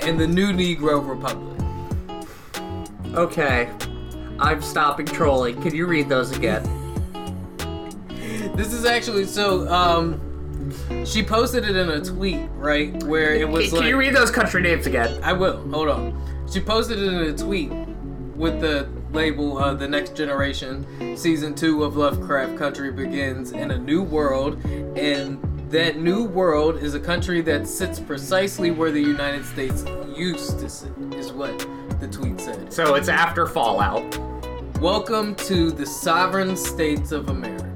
and the New Negro Republic. Okay. I'm stopping trolling. Can you read those again? This is actually so. Um, she posted it in a tweet, right, where it was Can, like. you read those country names again? I will. Hold on. She posted it in a tweet with the label uh, "The Next Generation." Season two of Lovecraft Country begins in a new world, and that new world is a country that sits precisely where the United States used to sit. Is what the tweet said. So it's after Fallout. Welcome to the sovereign states of America.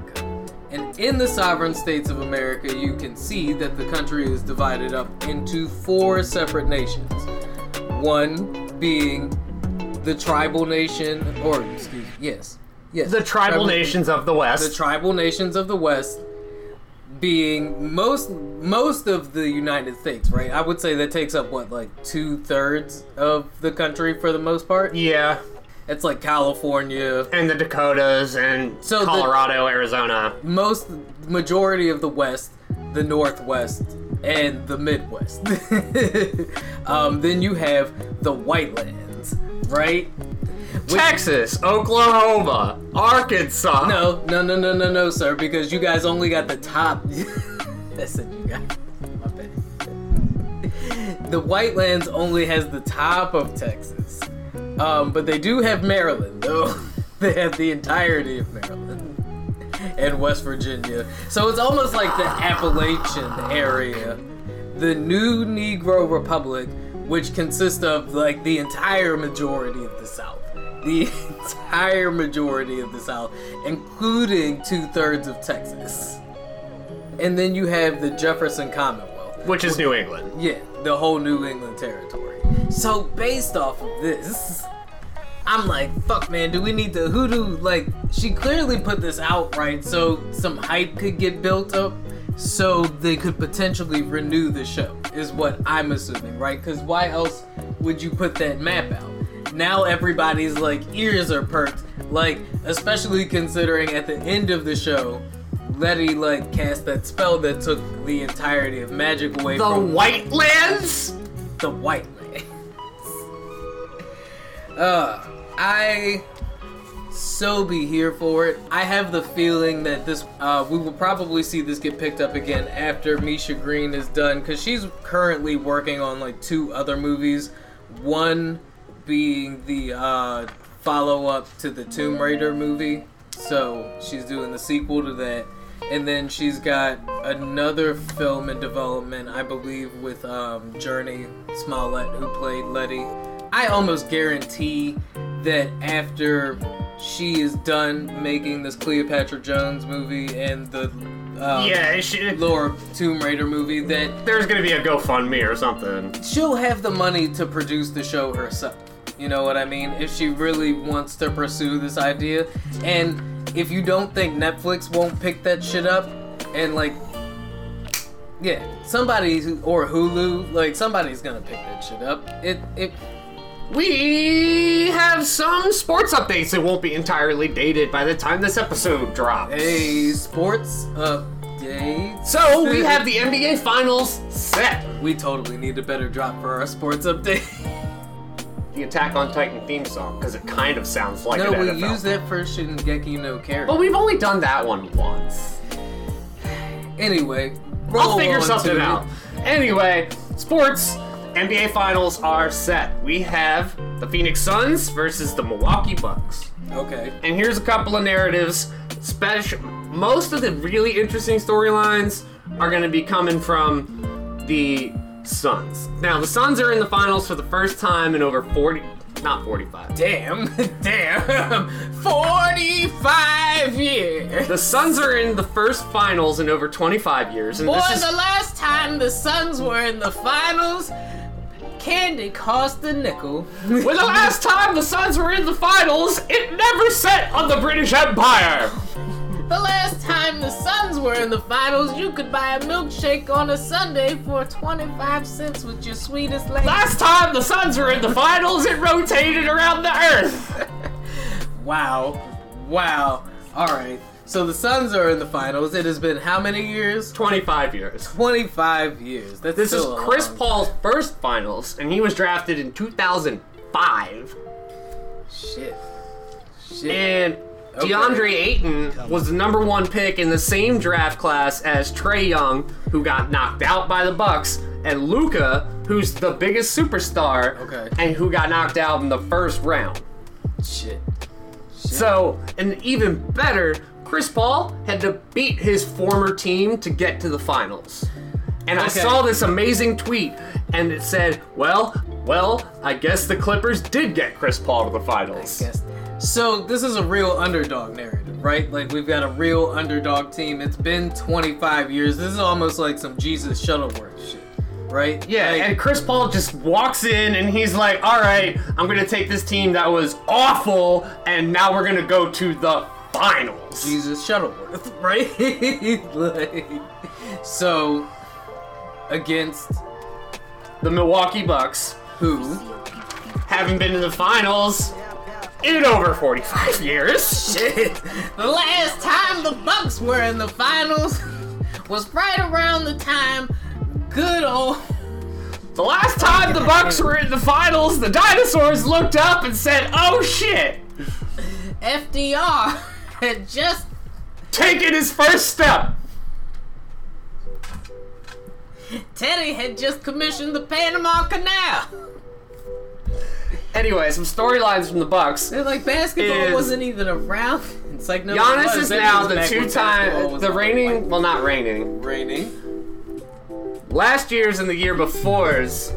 In the sovereign states of America, you can see that the country is divided up into four separate nations. One being the tribal nation, or excuse yes, yes, The tribal nations of the West. the tribal nations of the West being most most of the United States, right? I would say that takes up what like two thirds of the country for the most part. yeah, It's like California, and the Dakotas and So the- Colorado, Arizona. most majority of the West, the Northwest, and the Midwest. um, then you have the White Lands, right? Which- Texas, Oklahoma, Arkansas. No, no, no, no, no, no, sir, because you guys only got the top. Listen, you guys. My bad. The White Lands only has the top of Texas. Um, but they do have Maryland, though. they have the entirety of Maryland and West Virginia. So it's almost like the Appalachian area. The new Negro Republic, which consists of like the entire majority of the South. The entire majority of the South, including two thirds of Texas. And then you have the Jefferson Commonwealth. Which is New England. Yeah, the whole New England territory. So based off of this, I'm like, fuck man, do we need to hoodoo like she clearly put this out right so some hype could get built up so they could potentially renew the show is what I'm assuming, right? Cuz why else would you put that map out? Now everybody's like ears are perked, like especially considering at the end of the show Letty like cast that spell that took the entirety of magic away The from the White Lands? the white. Uh, I so be here for it. I have the feeling that this, uh, we will probably see this get picked up again after Misha Green is done, because she's currently working on like two other movies. One being the uh, follow up to the Tomb Raider movie. So she's doing the sequel to that. And then she's got another film in development, I believe, with um, Jurnee Smollett, who played Letty. I almost guarantee that after she is done making this Cleopatra Jones movie and the um, Yeah, she, Laura Tomb Raider movie, that there's gonna be a GoFundMe or something. she'll have the money to produce the show herself. You know what I mean? If she really wants to pursue this idea. And if you don't think Netflix won't pick that shit up and like yeah, somebody who, or Hulu, like somebody's gonna pick that shit up. It it We have some sports updates that won't be entirely dated by the time this episode drops. a sports update. So we have the NBA Finals set. We totally need a better drop for our sports update. the Attack on Titan theme song because it kind of sounds like no, an we NFL. used that for Shingeki no Kyojin. But we've only done that one once. Anyway, I'll figure something out. Anyway, sports. NBA Finals are set. We have the Phoenix Suns versus the Milwaukee Bucks. Okay. And here's a couple of narratives. Special, most of the really interesting storylines are going to be coming from the Suns. Now, the Suns are in the finals for the first time in over 40, not 45. Damn, damn, 45 years. The Suns are in the first finals in over 25 years, and is the last time the Suns were in the finals, candy cost a nickel. when the last time the Suns were in the finals, it never set on the British Empire. The last time the Suns were in the finals, you could buy a milkshake on a Sunday for 25 cents with your sweetest lady. Last time the Suns were in the finals, it rotated around the Earth. Wow. Wow. Alright. So the Suns are in the finals. It has been how many years? 25 years. 25 years. That's This is Chris Paul's first finals, and he was drafted in 2005. Shit. Shit. And Okay. DeAndre Ayton was the number one pick in the same draft class as Trae Young, who got knocked out by the Bucks, and Luka, who's the biggest superstar, Okay. and who got knocked out in the first round. Shit. So, and even better, Chris Paul had to beat his former team to get to the finals. And I Okay. saw this amazing tweet, and it said, "Well, well, I guess the Clippers did get Chris Paul to the finals." So this is a real underdog narrative, right? Like we've got a real underdog team. It's been 25 years. This is almost like some Jesus Shuttleworth shit, right? Yeah, Like, and Chris Paul just walks in and he's like, "All right, I'm gonna take this team that was awful, and now we're gonna go to the finals." Jesus Shuttleworth, right? like, so against The Milwaukee Bucks who? haven't been in the finals in over 45 years. Shit. The last time the Bucks were in the finals was right around the time good old The last time the Bucks were in the finals, the dinosaurs looked up and said, "Oh shit!" FDR had just taken his first step. Teddy had just commissioned the Panama Canal. Anyway, some storylines from the Bucks. They're like basketball Is- wasn't even around. It's like no. Giannis it is now the back when basketball two-time, the on, reigning, like, well, not reigning, reigning. last year's and the year before's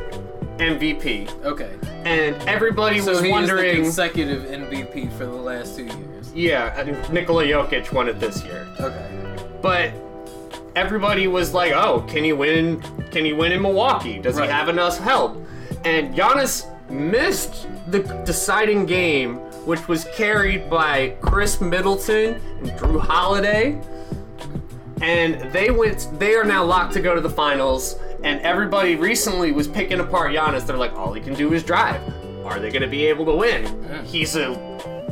MVP, Okay. and everybody So was he is the wondering. consecutive MVP for the last two years. Yeah, and Nikola Jokic won it this year, Okay. but everybody was like, "Oh, can he win? Can he win in Milwaukee? Does Right. he have enough help?" And Giannis missed the deciding game, which was carried by Khris Middleton and Jrue Holiday. And they went. They are now locked to go to the finals. And everybody recently was picking apart Giannis. They're like, all he can do is drive. Are they going to be able to win? He's a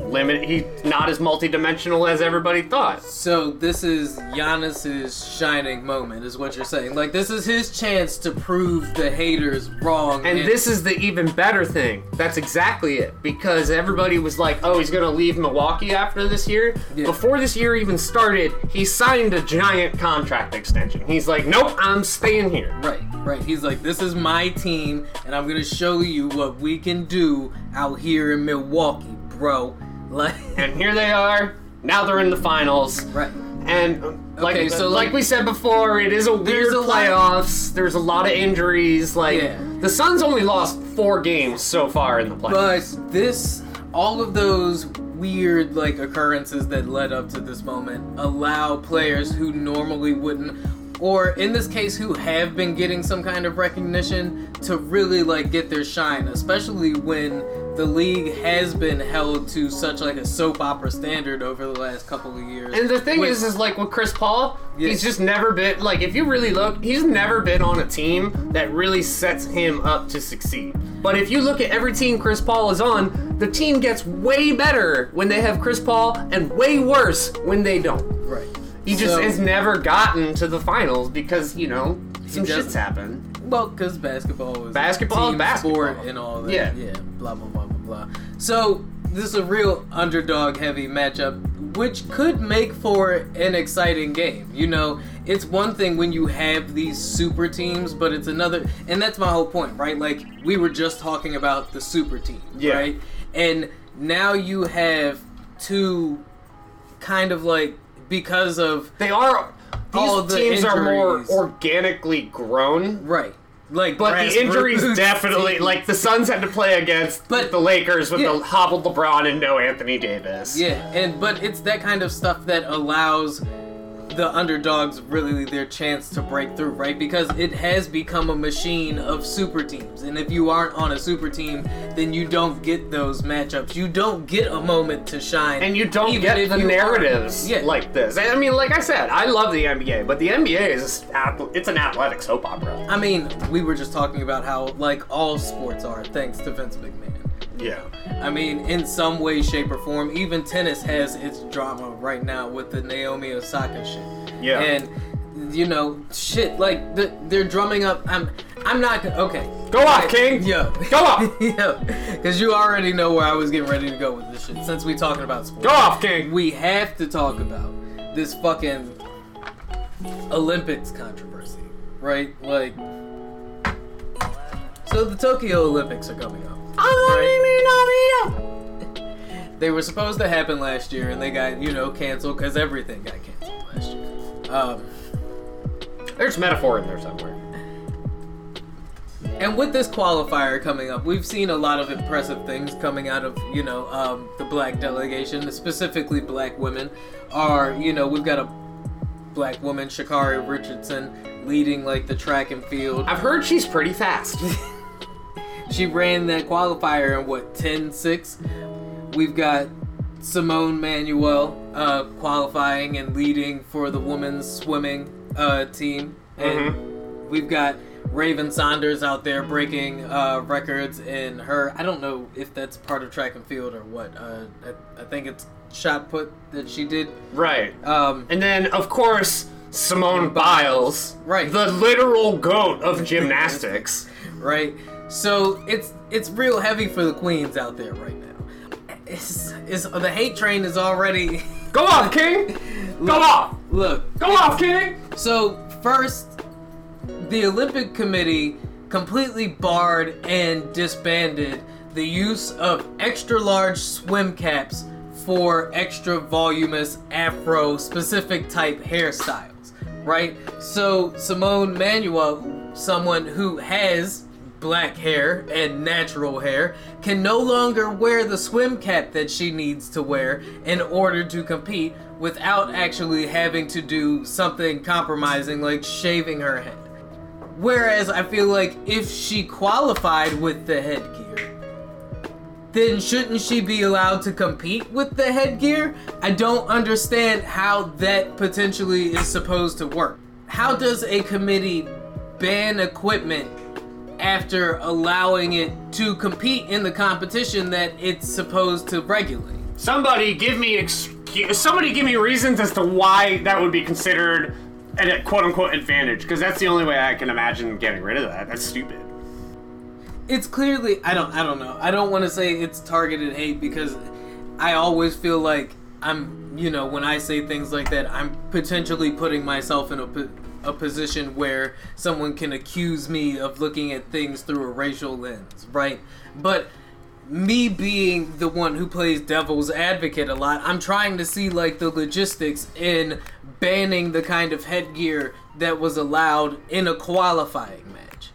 limit. He's not as multidimensional as everybody thought. So this is Giannis's shining moment, is what you're saying. Like this is his chance to prove the haters wrong. And this is the even better thing. That's exactly it. Because everybody was like, oh, he's going to leave Milwaukee after this year. Yeah. Before this year even started, he signed a giant contract extension. He's like, nope, I'm staying here. Right, right. He's like, this is my team, and I'm gonna show you what we can do out here in Milwaukee, bro. Like, And here they are. Now they're in the finals. right. And um, like, Okay, so, like like- we said before, it is a There's weird a playoffs. There's a lot of injuries. Like Yeah. the Suns only lost four games so far in the playoffs. But this, all of those weird like occurrences that led up to this moment allow players who normally wouldn't or in this case who have been getting some kind of recognition to really like get their shine especially when the league has been held to such like a soap opera standard over the last couple of years And the thing With- is, is like with Chris Paul, Yes. he's just never been like. If you really look, he's never been on a team that really sets him up to succeed. But if you look at every team Chris Paul is on, the team gets way better when they have Chris Paul, and way worse when they don't. right He just So- has never gotten to the finals because you know some shits happen. Well, because basketball is Basketball is team basketball. sport and all that. Yeah. yeah, blah blah blah blah. blah. So this is a real underdog heavy matchup, which could make for an exciting game. You know, it's one thing when you have these super teams, but it's another, and that's my whole point, right? Like we were just talking about the super team, Yeah. right? And now you have two kind of like because of They are. These teams are more organically grown. right. Like But the injuries definitely, like the Suns had to play against But- the Lakers with Yeah. the hobbled LeBron and no Anthony Davis. Yeah, and but it's that kind of stuff that allows the underdogs really their chance to break through, right? Because it has become a machine of super teams. And if you aren't on a super team, then you don't get those matchups. You don't get a moment to shine. And you don't get the narratives Yeah. like this. I mean, like I said, I love the NBA, but the NBA is it's an athletic soap opera. I mean, we were just talking about how like all sports are thanks to Vince McMahon. Yeah. I mean, in some way, shape, or form, even tennis has its drama right now with the Naomi Osaka shit. Yeah. And you know, shit, like the, they're drumming up. I'm, I'm not gonna. Okay. Go off, King. Yo. Go off. Yo. Because you already know where I was getting ready to go with this shit. Since we talking about sports, Go off, King. we have to talk about this fucking Olympics controversy, right? Like, so the Tokyo Olympics are coming up. They were supposed to happen last year, and they got you know canceled because everything got canceled last year. Um, There's metaphor in there somewhere. And with this qualifier coming up, we've seen a lot of impressive things coming out of, you know, um, the black delegation, specifically black women. Are, you know, we've got a black woman, Sha'Carri Richardson, leading like the track and field. I've heard she's pretty fast. She ran that qualifier in what, 10 6? We've got Simone Manuel uh, qualifying and leading for the women's swimming uh, team. And we've got Raven Saunders out there breaking uh, records in her. I don't know if that's part of track and field or what. Uh, I, I think it's shot put that she did. right. Um, And then, of course, Simone Biles, Right. the literal goat of gymnastics. right? So it's it's real heavy for the queens out there right now. It's, it's the hate train is already Go off, King! Go off! look. Go off, King! So first, the Olympic Committee completely barred and disbanded the use of extra large swim caps for extra voluminous afro specific type hairstyles, right? So Simone Manuel, someone who has black hair and natural hair, can no longer wear the swim cap that she needs to wear in order to compete without actually having to do something compromising like shaving her head. Whereas I feel like if she qualified with the headgear, then shouldn't she be allowed to compete with the headgear? I don't understand how that potentially is supposed to work. How does a committee ban equipment after allowing it to compete in the competition that it's supposed to regulate? Somebody give me excuse. somebody give me reasons as to why that would be considered a quote unquote advantage, because that's the only way I can imagine getting rid of that. That's stupid. it's clearly I don't I don't know. I don't want to say it's targeted hate because I always feel like I'm you know when I say things like that I'm potentially putting myself in a a position where someone can accuse me of looking at things through a racial lens, right? But me being the one who plays devil's advocate a lot, I'm trying to see like the logistics in banning the kind of headgear that was allowed in a qualifying match.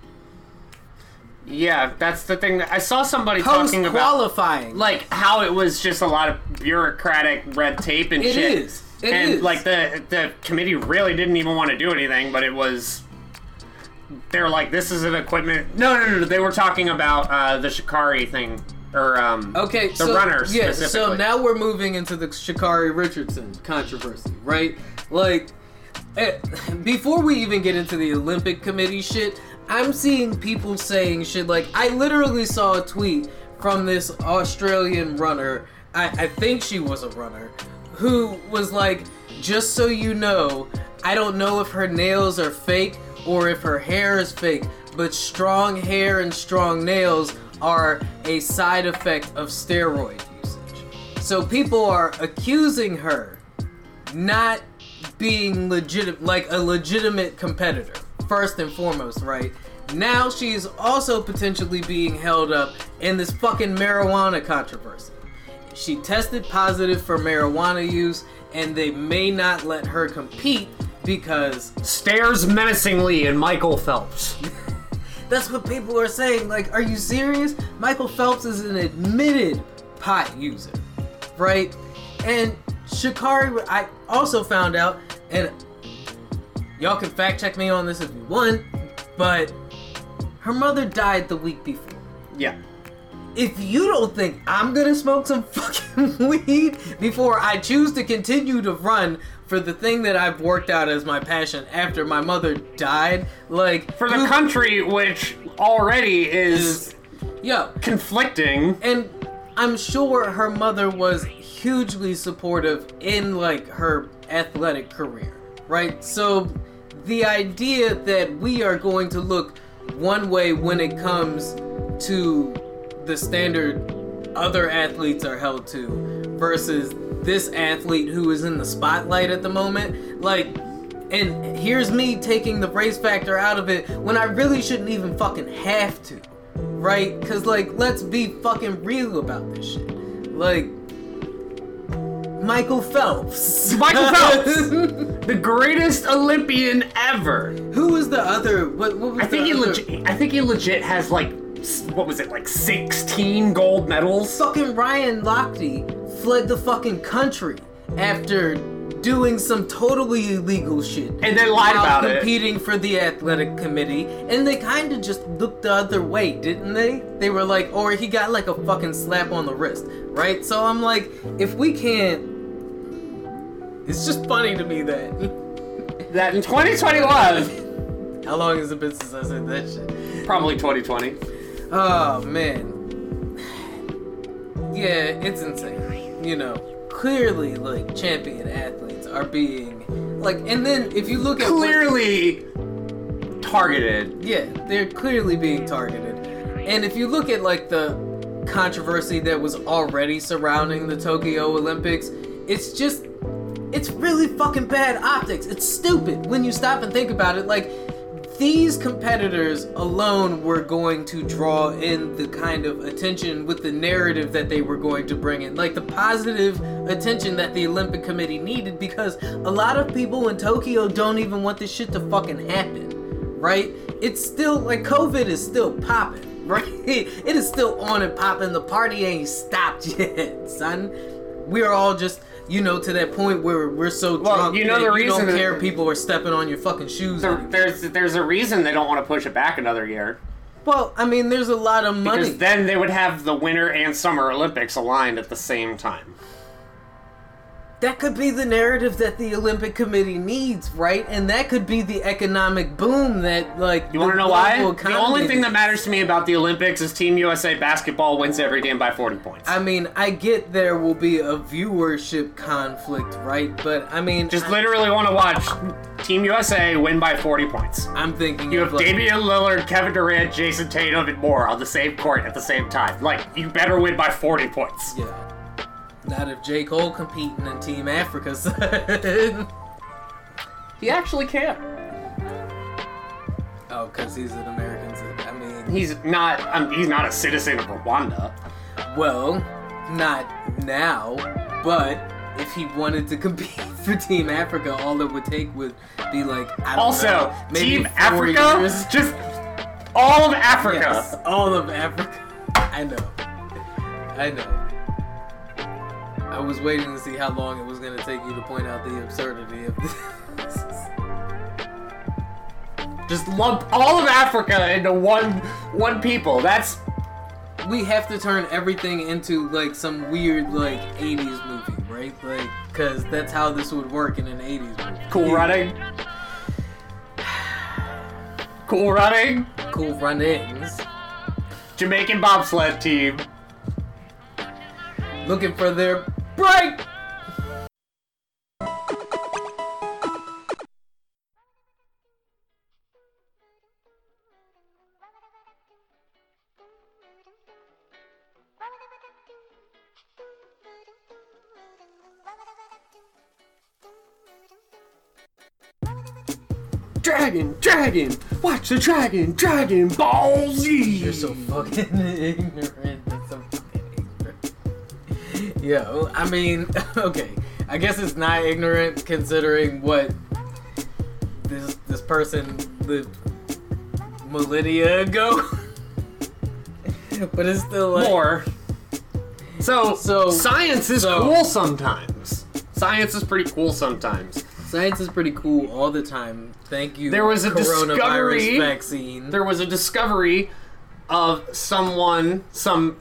Yeah, that's the thing. That I saw somebody Post talking about, qualifying. like how it was just a lot of bureaucratic red tape and It shit. is. It and is. like the the committee really didn't even want to do anything, but it was. They were like, "This is an equipment." No, no, no. no. They were talking about uh, the Sha'Carri thing, or um, Okay, the so, runners Yeah, so now we're moving into the Sha'Carri Richardson controversy, right? Like, eh, before we even get into the Olympic Committee shit, I'm seeing people saying shit like, I literally saw a tweet from this Australian runner. I, I think she was a runner who was like, just so you know, I don't know if her nails are fake or if her hair is fake, but strong hair and strong nails are a side effect of steroid usage. So people are accusing her not being legit like a legitimate competitor first and foremost right now she's also potentially being held up in this fucking marijuana controversy she tested positive for marijuana use and they may not let her compete because Stares menacingly at Michael Phelps. that's what people are saying like are you serious michael phelps is an admitted pot user right and Sha'Carri i also found out and y'all can fact check me on this if you want but her mother died the week before Yeah. If you don't think I'm gonna smoke some fucking weed before I choose to continue to run for the thing that I've worked out as my passion after my mother died, like For the country, which already is yo, conflicting. and I'm sure her mother was hugely supportive in like her athletic career, right? So the idea that we are going to look one way when it comes to the standard other athletes are held to versus this athlete who is in the spotlight at the moment, like and here's me taking the race factor out of it when I really shouldn't even fucking have to. Right? Cause like let's be fucking real about this shit. Like Michael Phelps. Michael Phelps! The greatest Olympian ever. Who was the other what, what was I think he legit. I think he legit has like, what was it, like 16 gold medals? fucking Ryan Lochte fled the fucking country after doing some totally illegal shit. And then lied about it. competing for the athletic committee, and they kind of just looked the other way, didn't they? They were like, or he got like a fucking slap on the wrist, right? So I'm like, if we can't, it's just funny to me that That in 2021, how long has it been since I said that shit? probably 2020. Oh man. Yeah, it's insane. You know, clearly like champion athletes are being like and then if you look at what- Clearly targeted. yeah, they're clearly being targeted. And if you look at like the controversy that was already surrounding the Tokyo Olympics, it's just it's really fucking bad optics. It's stupid when you stop and think about it. Like these competitors alone were going to draw in the kind of attention with the narrative that they were going to bring in. Like the positive attention that the Olympic Committee needed because a lot of people in Tokyo don't even want this shit to fucking happen right? It's still like COVID is still popping, right? It is still on and popping. The party ain't stopped yet, son. We are all just, you know, to that point where we're so Well, drunk you know the you don't reason care people are stepping on your fucking shoes. There- There's there's a reason they don't want to push it back another year Well, I mean, there's a lot of money. because then they would have the Winter and Summer Olympics aligned at the same time. That could be the narrative that the Olympic Committee needs, right? And that could be the economic boom that, like, You want to know why? The only thing that matters to me about the Olympics is Team USA basketball wins every game by 40 points. I mean, I get there will be a viewership conflict, right? But I mean, Just I, literally want to watch Team USA win by 40 points. I'm thinking You have like, Damian Lillard, Kevin Durant, Jayson Tatum, and more on the same court at the same time. Like, you better win by 40 points. Yeah. Not if J. Cole competing in Team Africa. son. He actually can't. oh, because he's an American. I mean, He's not. Um, he's not a citizen of Rwanda. well, not now, but if he wanted to compete for Team Africa, all it would take would be like I don't Also, know, Team Africa, years. just all of Africa. Yes, all of Africa. I know. I know. I was waiting to see how long it was going to take you to point out the absurdity of this. Just lump all of Africa into one one people. That's we have to turn everything into like some weird like 80s movie, right? Like cuz that's how this would work in an 80s movie. cool running. Cool running. Cool runnings. Jamaican bobsled team. Looking for their break! Dragon, dragon, watch the dragon, Dragon Ball Z. You're so fucking ignorant. Yo, I mean, okay. I guess it's not ignorant considering what this this person lived millennia ago. but it's still like more. So, So- science is so- cool sometimes. Science is pretty cool sometimes. science is pretty cool all the time. Thank you. There was a coronavirus discovery- vaccine. There was a discovery of someone, some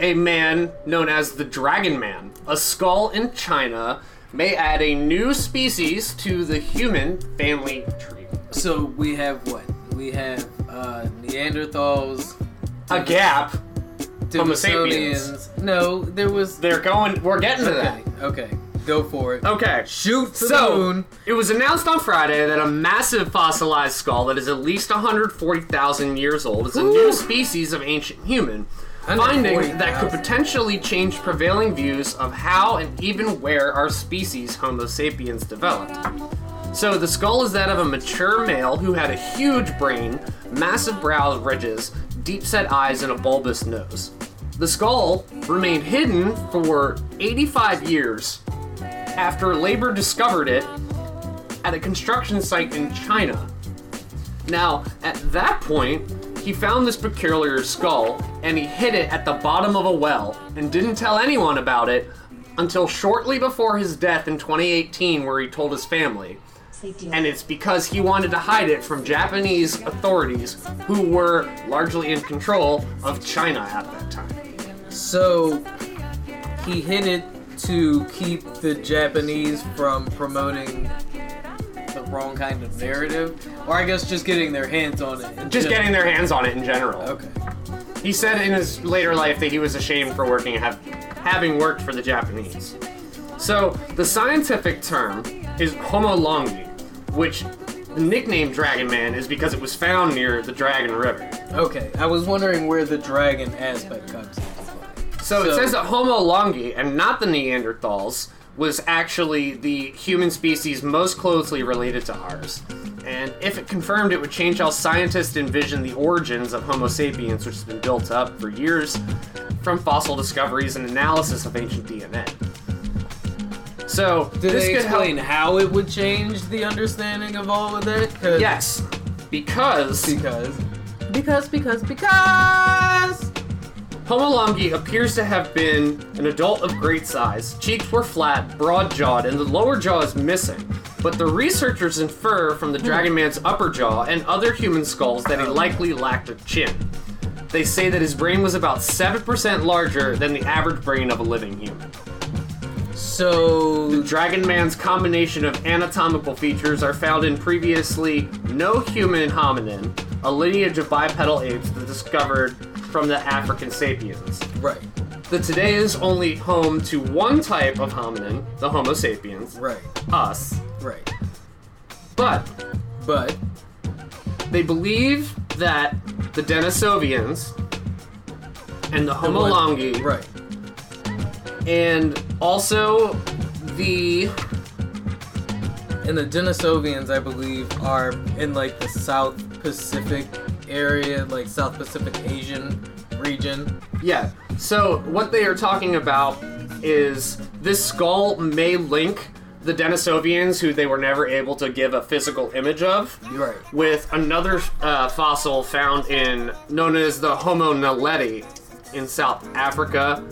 a man known as the Dragon Man. A skull in China may add a new species to the human family tree. so we have what? We have uh, Neanderthals, A gap. Homo Denisonians. No, there was. They're going. We're getting to that. Okay, okay, go for it. Okay. Shoot So, it was announced on Friday that a massive fossilized skull that is at least 140,000 years old is a Ooh. new species of ancient human. Finding that could potentially change prevailing views of how and even where our species, Homo sapiens, developed. So, the skull is that of a mature male who had a huge brain, massive brow ridges, deep set eyes, and a bulbous nose. The skull remained hidden for 85 years after labor discovered it at a construction site in China. Now, at that point, he found this peculiar skull and he hid it at the bottom of a well and didn't tell anyone about it until shortly before his death in 2018, where he told his family. And it's because he wanted to hide it from Japanese authorities who were largely in control of China at that time. So he hid it to keep the Japanese from promoting the wrong kind of narrative, or I guess just getting their hands on it. Just getting their hands on it in general. Okay. He said in his later life that he was ashamed for working have, having worked for the Japanese. So the scientific term is Homo longi, which the nickname Dragon Man is because it was found near the Dragon River. Okay. I was wondering where the dragon aspect comes play. So, it says that Homo longi and not the Neanderthals was actually the human species most closely related to ours. And if it confirmed, it would change how scientists envision the origins of Homo sapiens, which has been built up for years from fossil discoveries and analysis of ancient DNA. So, Did this they could help- explain how it would change the understanding of all of that? 'Cause- Yes, because Because. Because, because, because! Homo appears to have been an adult of great size. Cheeks were flat, broad jawed, and the lower jaw is missing. But the researchers infer from the hmm. Dragon Man's upper jaw and other human skulls that he oh. likely lacked a chin. They say that his brain was about 7% larger than the average brain of a living human. So. Dragon Man's combination of anatomical features are found in previously no human hominin, a lineage of bipedal apes that discovered from the African sapiens. Right. that today is only home to one type of hominin, the Homo sapiens, Right. us. Right. But But. they believe that the Denisovians and the Homo longi, Right. and also the And the Denisovians, I believe, are in like the South Pacific area, like South Pacific Asian region. yeah. So what they are talking about is this skull may link the Denisovians, who they were never able to give a physical image of, Right. with another uh, fossil found in known as the Homo naledi in South Africa,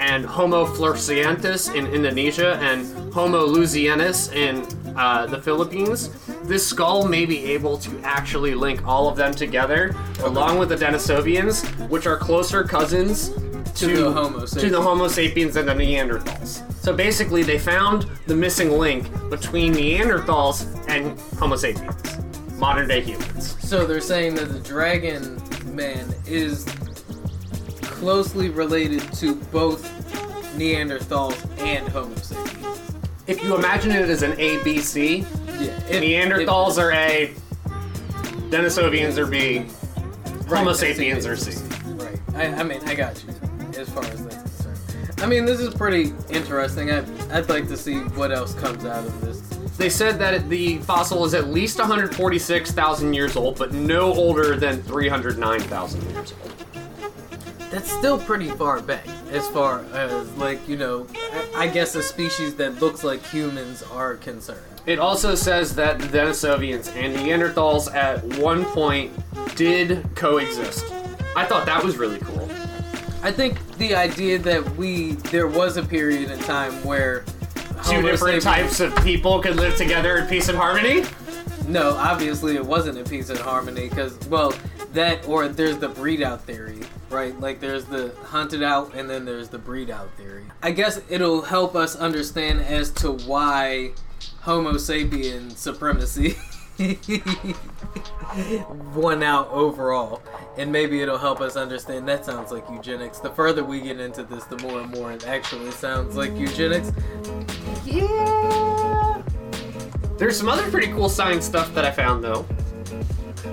and Homo floresiensis in Indonesia, and Homo luzonensis in uh, the Philippines. This skull may be able to actually link all of them together, along with the Denisovians, which are closer cousins to, the Homo to the. Homo sapiens and the Neanderthals. So basically, they found the missing link between Neanderthals and Homo sapiens, modern day humans. So they're saying that the Dragon Man is closely related to both Neanderthals and Homo sapiens. If you imagine it as an A B C, Yeah. if- Neanderthals are A, Denisovians are B, if- Homo right, sapiens are C. Right. I, I mean, I got you as far as that's concerned. I mean, this is pretty interesting. I, I'd like to see what else comes out of this. They said that the fossil is at least 146,000 years old, but no older than 309,000 years old. That's still pretty far back, as far as like you know, I guess a species that looks like humans are concerned. It also says that the Denisovians and the Neanderthals at one point did coexist. I thought that was really cool. I think the idea that we there was a period in time where Two different types of people could live together in peace and harmony. No, obviously it wasn't in peace and harmony because, well, that or there's the breed out theory, right? Like there's the hunted out and then there's the breed out theory. I guess it'll help us understand as to why Homo sapien supremacy won out overall. And maybe it'll help us understand that sounds like eugenics. The further we get into this, the more and more it actually sounds like eugenics. Yeah. There's some other pretty cool science stuff that I found though.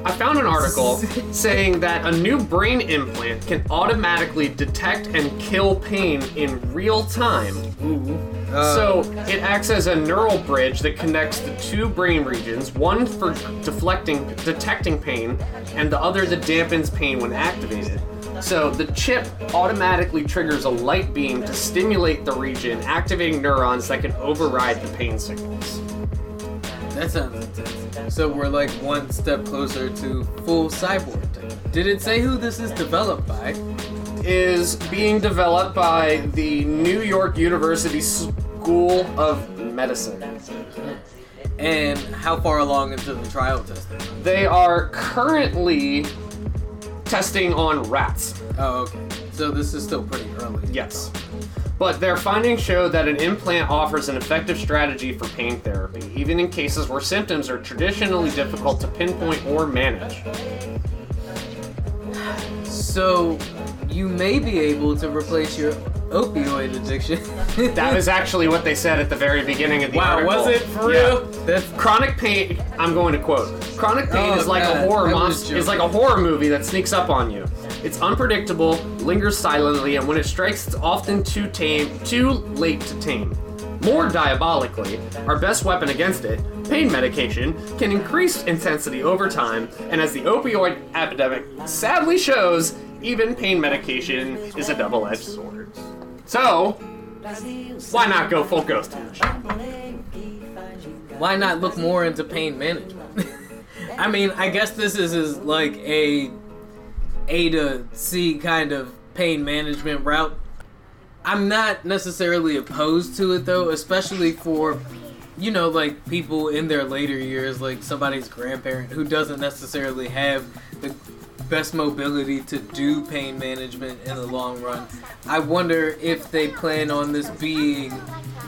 I found an article saying that a new brain implant can automatically detect and kill pain in real time. Uh, So it acts as a neural bridge that connects the two brain regions, one for deflecting, detecting pain, and the other that dampens pain when activated. So the chip automatically triggers a light beam to stimulate the region, activating neurons that can override the pain signals. That sounds intense. So we're like one step closer to full cyborg tech. Did it say who this is developed by? Is being developed by the New York University School of Medicine. And how far along into the trial testing? They are currently testing on rats. Oh, okay. So this is still pretty early. Yes. But their findings show that an implant offers an effective strategy for pain therapy, even in cases where symptoms are traditionally difficult to pinpoint or manage. So you may be able to replace your opioid addiction. That is actually what they said at the very beginning of the wow, article. was it for Yeah. real? That's Chronic pain. I'm going to quote. Chronic pain Oh, is like God, a horror monster. Is like a horror movie that sneaks up on you. It's unpredictable, lingers silently, and when it strikes, it's often too tame, too late to tame. More diabolically, our best weapon against it, pain medication, can increase intensity over time, and as the opioid epidemic sadly shows, even pain medication is a double-edged sword. So, why not go full ghost? why not look more into pain management? I mean, I guess this is, is like a A to C kind of pain management route. I'm not necessarily opposed to it though, especially for you know, like people in their later years, like somebody's grandparent who doesn't necessarily have the best mobility to do pain management in the long run. I wonder if they plan on this being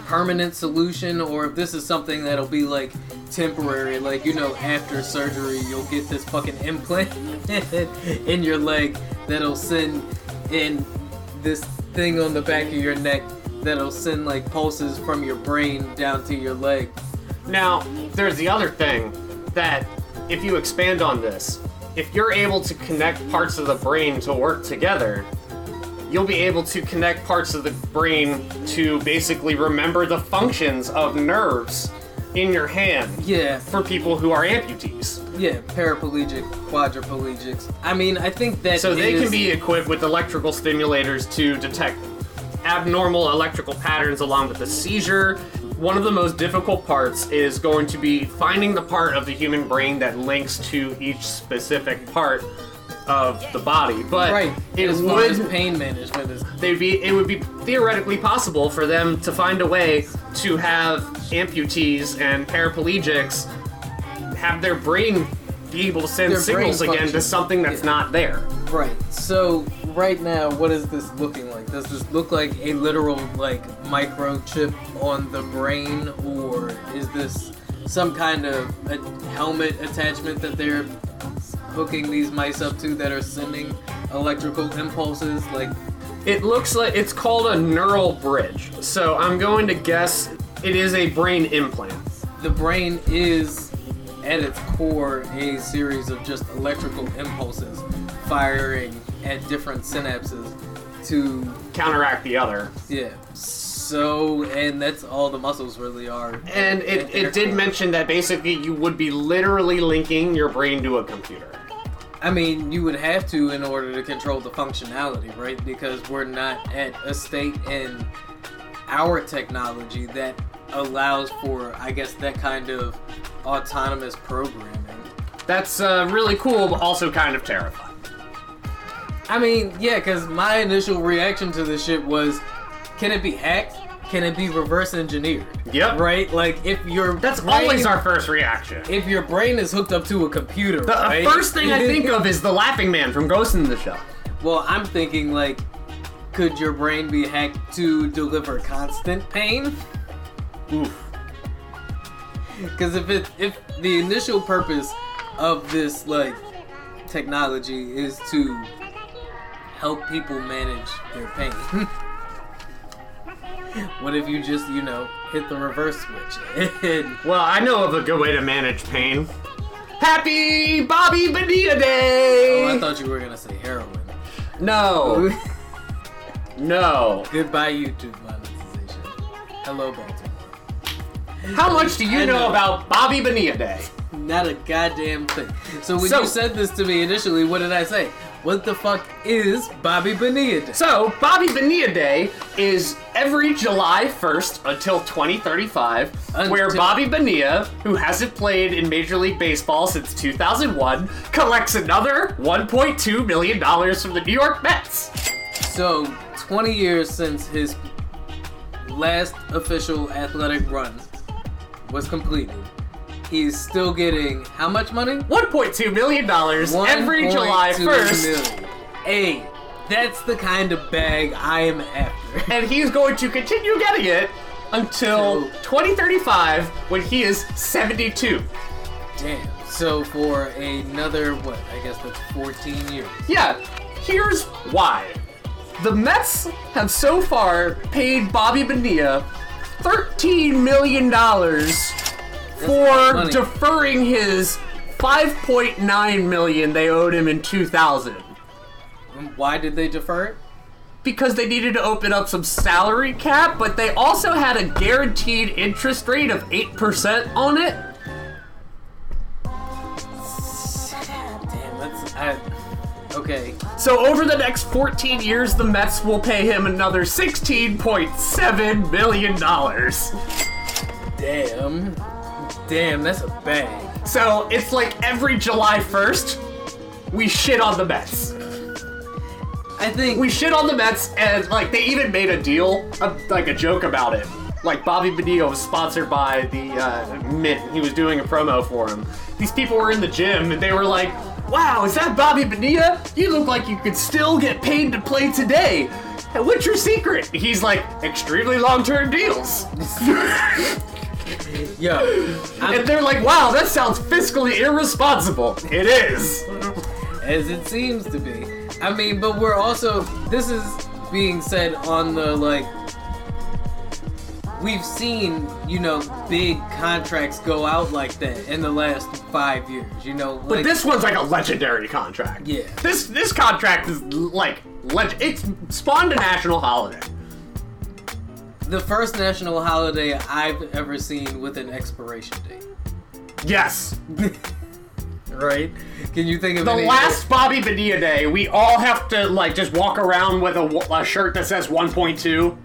permanent solution or if this is something that'll be like temporary like you know after surgery you'll get this fucking implant in your leg that'll send in this thing on the back of your neck that'll send like pulses from your brain down to your leg Now, there's the other thing that if you expand on this, if you're able to connect parts of the brain to work together, you'll be able to connect parts of the brain to basically remember the functions of nerves in your hand yeah for people who are amputees. yeah paraplegic quadriplegics i mean i think that So they is- can be equipped with electrical stimulators to detect abnormal electrical patterns along with the seizure. One of the most difficult parts is going to be finding the part of the human brain that links to each specific part of the body. But right it as far as would pain management is they'd be it would be theoretically possible for them to find a way to have amputees and paraplegics have their brain be able to send Their signals again to something that's Yeah. not there. Right. So right now, what is this looking like? Does this look like a literal like microchip on the brain, or is this some kind of a helmet attachment that they're hooking these mice up to that are sending electrical impulses? Like, It looks like it's called a neural bridge. So I'm going to guess it is a brain implant. the brain is at its core a series of just electrical impulses firing at different synapses to Counteract the other. Yeah. So, and that's all the muscles really are. And it, it did mention that basically you would be literally linking your brain to a computer. I mean, you would have to in order to control the functionality, right? Because we're not at a state in our technology that allows for, I guess, that kind of autonomous programming. That's uh, really cool, but also kind of terrifying. I mean, yeah, because my initial reaction to this shit was, can it be hacked? Can it be reverse engineered? Yep. Right? Like, if your That's brain- always our first reaction. If your brain is hooked up to a computer, The uh, right? first thing I think of is the Laughing Man from Ghost in the Shell. Well, I'm thinking like, could your brain be hacked to deliver constant pain? Oof. Because if it if the initial purpose of this like technology is to help people manage their pain, what if you just you know hit the reverse switch and Well, I know of a good way to manage pain. Happy Bobby Bonilla Day! oh I thought you were gonna say heroin. no. No. Goodbye YouTube monetization. Hello Baltimore. How much do you know know. about Bobby Bonilla Day? Not a goddamn thing. So when So- you said this to me initially, what did I say? What the fuck is Bobby Bonilla? Day? So, Bobby Bonilla Day is every July 1st until 2035, where Bobby Bonilla, who hasn't played in Major League Baseball since 2001, collects another $1.2 million from the New York Mets. So 20 years since his last official athletic run was completed, he's still getting how much money? $1.2 million every July 1st. million. Hey, that's the kind of bag I am after. And he's going to continue getting it until 2035 when he is 72. Damn. So for another what? I guess that's 14 years. Yeah, here's why. The Mets have so far paid Bobby Bonilla $13 million for deferring his 5.9 million they owed him in 2000 um, Why did they defer it? because they needed to open up some salary cap, but they also had a guaranteed interest rate of 8% on it. Damn, that's I, okay. So over the next 14 years, the Mets will pay him another $16.7 million. Damn. Damn, that's a bang. So it's like every July 1st, we shit on the Mets. I think We shit on the Mets, and like they even made a deal, a, like a joke about it. Like Bobby Bonilla was sponsored by the uh, Mint. He was doing a promo for him. These people were in the gym, and they were like, "Wow, is that Bobby Bonilla? You look like you could still get paid to play today. What's your secret?" He's like, "Extremely long-term deals." yo, I'm, And they're like, "Wow, that sounds fiscally irresponsible." It is. as it seems to be. I mean, but we're also this is being said on the like we've seen, you know, big contracts go out like that in the last 5 years, you know, like But this one's like a legendary contract. Yeah. This this contract is like leg- it's spawned a national holiday. the first national holiday I've ever seen with an expiration date. Yes. Right? Can you think of The last Bobby Bonilla Day, we all have to like just walk around with a, a shirt that says 1.2.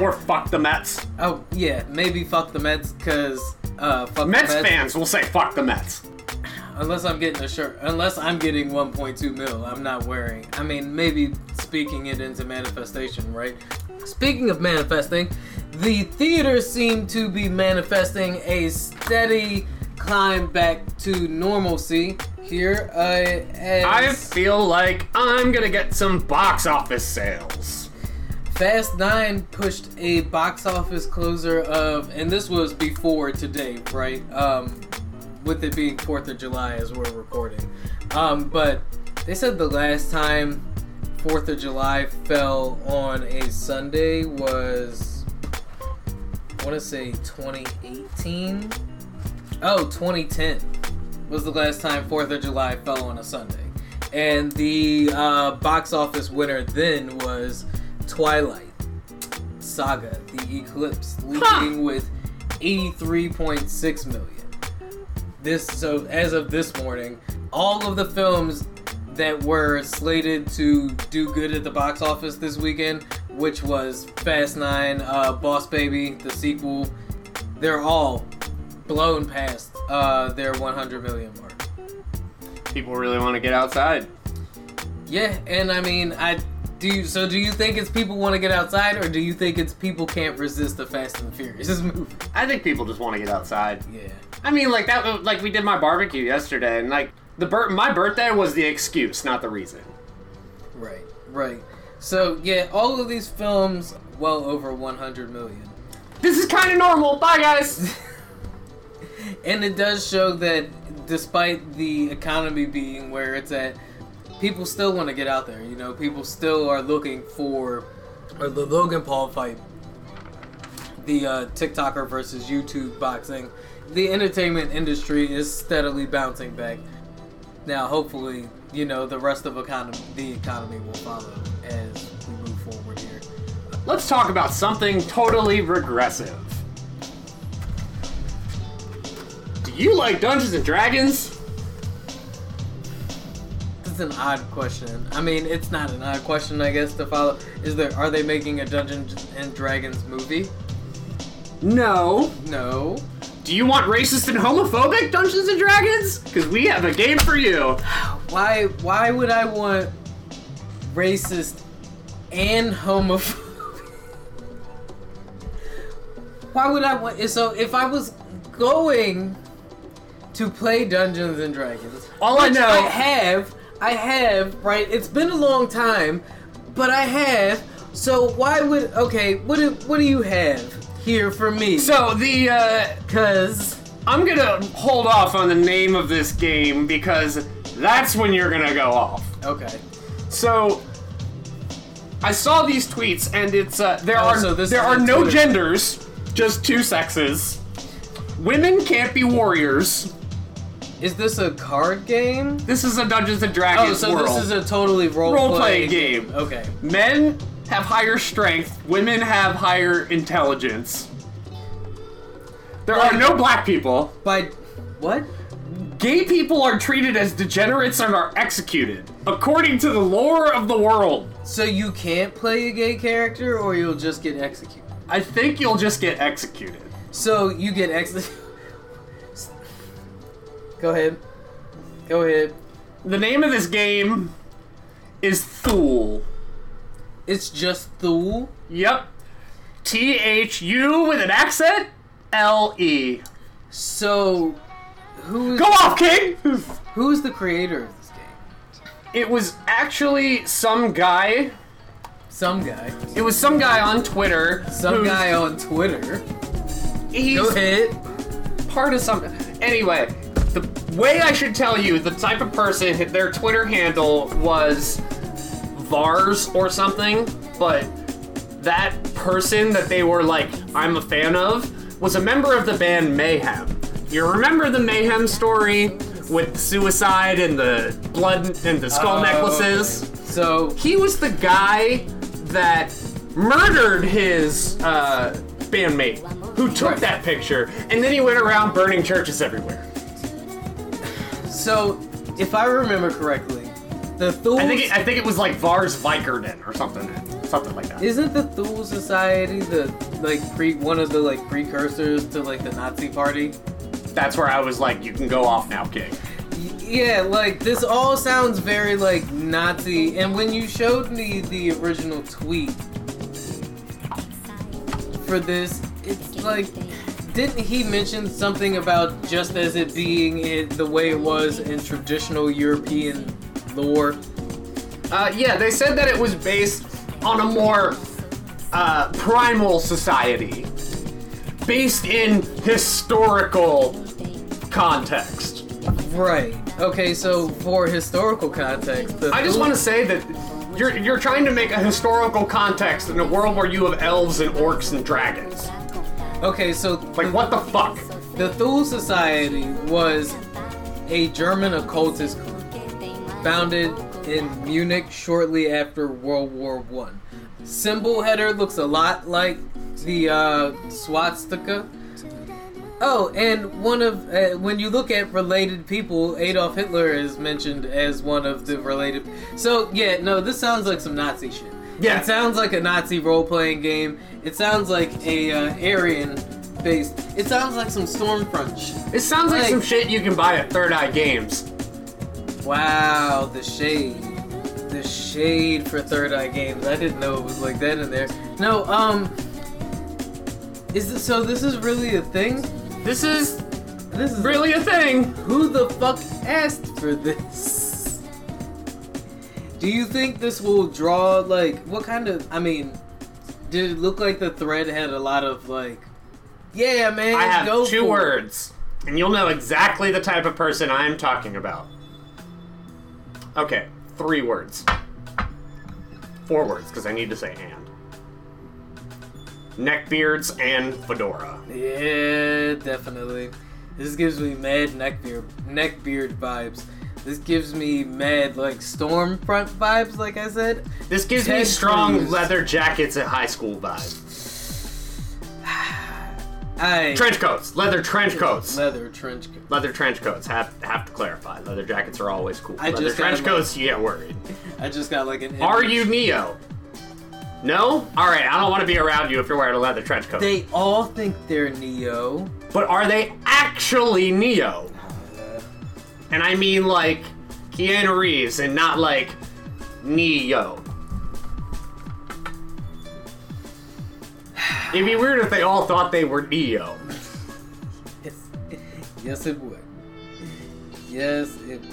Or fuck the Mets. Oh, yeah, maybe fuck the Mets cuz uh fuck Mets the Mets. fans will say fuck the Mets. Unless I'm getting a shirt, unless I'm getting 1.2 mil, I'm not wearing. I mean, maybe speaking it into manifestation, right? Speaking of manifesting, the theaters seem to be manifesting a steady climb back to normalcy here. Uh, as I feel like I'm gonna get some box office sales. Fast 9 pushed a box office closer of, and this was before today, right? Um, with it being 4th of July as we're recording. Um, but they said the last time 4th of July fell on a Sunday was, I want to say 2018? Oh, 2010 was the last time 4th of July fell on a Sunday. And the uh, box office winner then was Twilight. Saga: The Eclipse, leaking with 83.6 million. This so as of this morning, all of the films that were slated to do good at the box office this weekend, which was Fast Nine, uh, Boss Baby, the sequel, they're all blown past uh, their 100 million mark. People really want to get outside. Yeah, and I mean, I do. You, so, do you think it's people want to get outside, or do you think it's people can't resist the Fast and the Furious movie? I think people just want to get outside. Yeah. I mean, like that. Like we did my barbecue yesterday, and like the bir- my birthday was the excuse, not the reason. Right, right. So yeah, all of these films well over 100 million. This is kind of normal. Bye, guys. And it does show that despite the economy being where it's at, people still want to get out there. You know, people still are looking for or the Logan Paul fight, the uh, TikToker versus YouTube boxing. The entertainment industry is steadily bouncing back. Now, hopefully, you know the rest of economy, the economy will follow as we move forward here. Let's talk about something totally regressive. Do you like Dungeons and Dragons? Is an odd question. I mean, it's not an odd question, I guess, to follow. Is there? Are they making a Dungeons and Dragons movie? No. No. Do you want racist and homophobic Dungeons and Dragons? Because we have a game for you. Why? Why would I want racist and homophobic? Why would I want? So if I was going to play Dungeons and Dragons, All I know- I have, I have, right? It's been a long time, but I have. So why would? Okay, what do what do you have here for me? So the uh, cause I'm gonna hold off on the name of this game because that's when you're gonna go off. okay. So I saw these tweets and it's uh, there Oh, are so there are no Twitter. genders, just two sexes. Women can't be warriors. Is this a card game? This is a Dungeons and Dragons Oh, so world. this is a totally role Role-playing play game. Okay. Men have higher strength, women have higher intelligence. There are no black people. By what? Gay people are treated as degenerates and are executed, according to the lore of the world. So you can't play a gay character, or you'll just get executed. I think you'll just get executed. So you get executed. Go ahead. Go ahead. The name of this game is Thule. It's just Thule. Yep. T H U with an accent? L E. So who's Go off, King! who's the creator of this game? It was actually some guy. Some guy. It was some guy on Twitter. Some who- guy on Twitter. He's Go ahead. part of something. Anyway, the way I should tell you, the type of person, their Twitter handle was Varg or something, but that person that they were like, I'm a fan of, was a member of the band Mayhem. You remember the Mayhem story with suicide and the blood and the skull Oh, necklaces? So He was the guy that murdered his uh, bandmate who took that picture, and then he went around burning churches everywhere. So if I remember correctly, the Thule I think it, I think it was like Varg Vikerden or something, something like that. Isn't the Thule Society the like pre one of the like precursors to like the Nazi Party? That's where I was like, you can go off now, King. Yeah, like this all sounds very like Nazi. And when you showed me the original tweet for this, it's like, didn't he mention something about just as it being it the way it was in traditional European lore? Uh, yeah, they said that it was based on a more uh, primal society, based in historical context. Right. Okay, so for historical context, the I just want to say that you're you're trying to make a historical context in a world where you have elves and orcs and dragons. Okay, so Like what the fuck? The Thule Society was a German occultist group founded in Munich shortly after World War One. Symbol header looks a lot like the uh, swastika. Oh, and one of uh, when you look at related people, Adolf Hitler is mentioned as one of the related. So yeah, no, this sounds like some Nazi shit. Yeah. it sounds like a Nazi role-playing game. It sounds like a uh, Aryan based. It sounds like some Stormfront shit. It sounds like, Like- some shit you can buy at Third Eye Games. Wow, the shade. The shade for Third Eye Games. I didn't know it was like that in there. No, um Is this so this is really a thing? This is This is really a thing. who the fuck asked for this? Do you think this will draw like what kind of I mean did it look like the thread had a lot of like yeah man I have go two for it." words, and you'll know exactly the type of person I am talking about. Okay, three words. Four words, because I need to say and. Neckbeards and fedora. Yeah, definitely. This gives me mad neckbeard neckbeard vibes. This gives me mad like Stormfront vibes, like I said. This gives me strong Cruz. leather jackets at high school vibes. I Trench coats, leather trench coats. leather trench coat. Leather trench coats. Have have to clarify. Leather jackets are always cool. I leather just got trench my- coats, you get worried. I just got like an. Are you Neo? No? Alright, I don't want to be around you if you're wearing a leather trench coat. They all think they're Neo. but are they actually Neo? And I mean like Keanu Reeves and not like Neo. It'd be weird if they all thought they were Neo. Yes, yes it would. Yes, it would.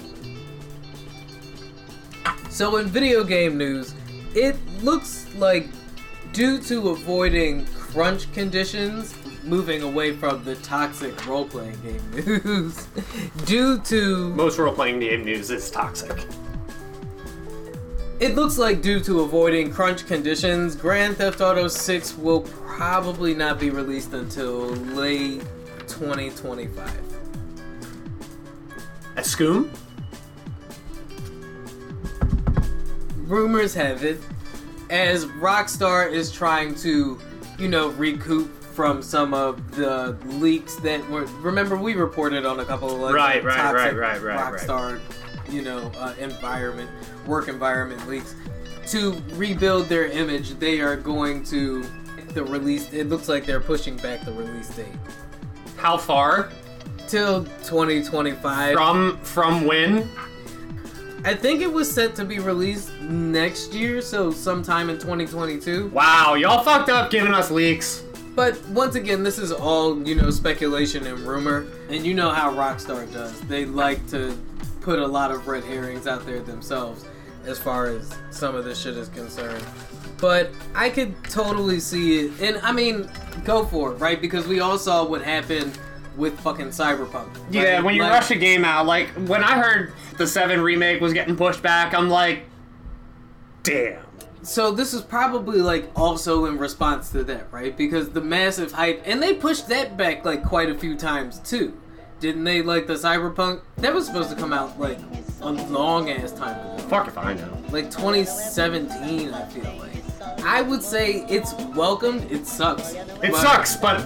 So in video game news, it looks like due to avoiding crunch conditions, moving away from the toxic role-playing game news, due to Most role playing game news is toxic. it looks like due to avoiding crunch conditions, Grand Theft Auto 6 will probably not be released until late 2025. A rumors have it, as Rockstar is trying to, you know, recoup from some of the leaks that were. Remember, we reported on a couple of like Right, right, toxic right, right, right, right. Rockstar, you know, uh, environment, work environment leaks. To rebuild their image, they are going to the release. It looks like they're pushing back the release date How far? till 2025. From from when? I think it was set to be released next year, so sometime in 2022. Wow, y'all fucked up giving us leaks. But once again, this is all, you know, speculation and rumor. And you know how Rockstar does. They like to put a lot of red herrings out there themselves as far as some of this shit is concerned. But I could totally see it. And I mean, go for it, right? Because we all saw what happened with fucking Cyberpunk. Yeah, when you Like- rush a game out, like when I heard the 7 remake was getting pushed back, I'm like, damn. So this is probably like also in response to that, right? Because the massive hype, and they pushed that back like quite a few times too, didn't they? Like the Cyberpunk that was supposed to come out like a long ass time ago, Fuck if I know. like 2017. I feel like I would say it's welcomed. It sucks. It but sucks, but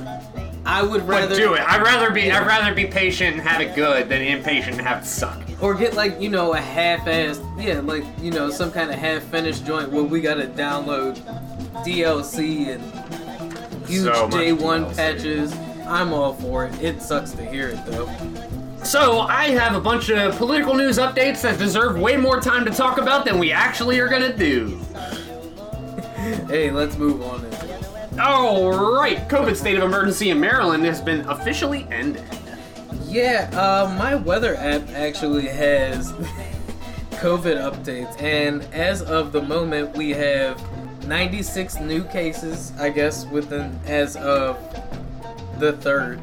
I would but rather do it. I'd rather be I'd rather be patient and have it good than impatient and have it suck. Or get like you know a half-assed, yeah, like you know some kind of half-finished joint where we gotta download DLC and huge So day one DLC. patches. I'm all for it. It sucks to hear it though. So I have a bunch of political news updates that deserve way more time to talk about than we actually are gonna do. Hey, let's move on. Then. Alright, COVID state of emergency in Maryland has been officially ended. Yeah, uh, my weather app actually has COVID updates, and as of the moment, we have 96 new cases. I guess within as of the third.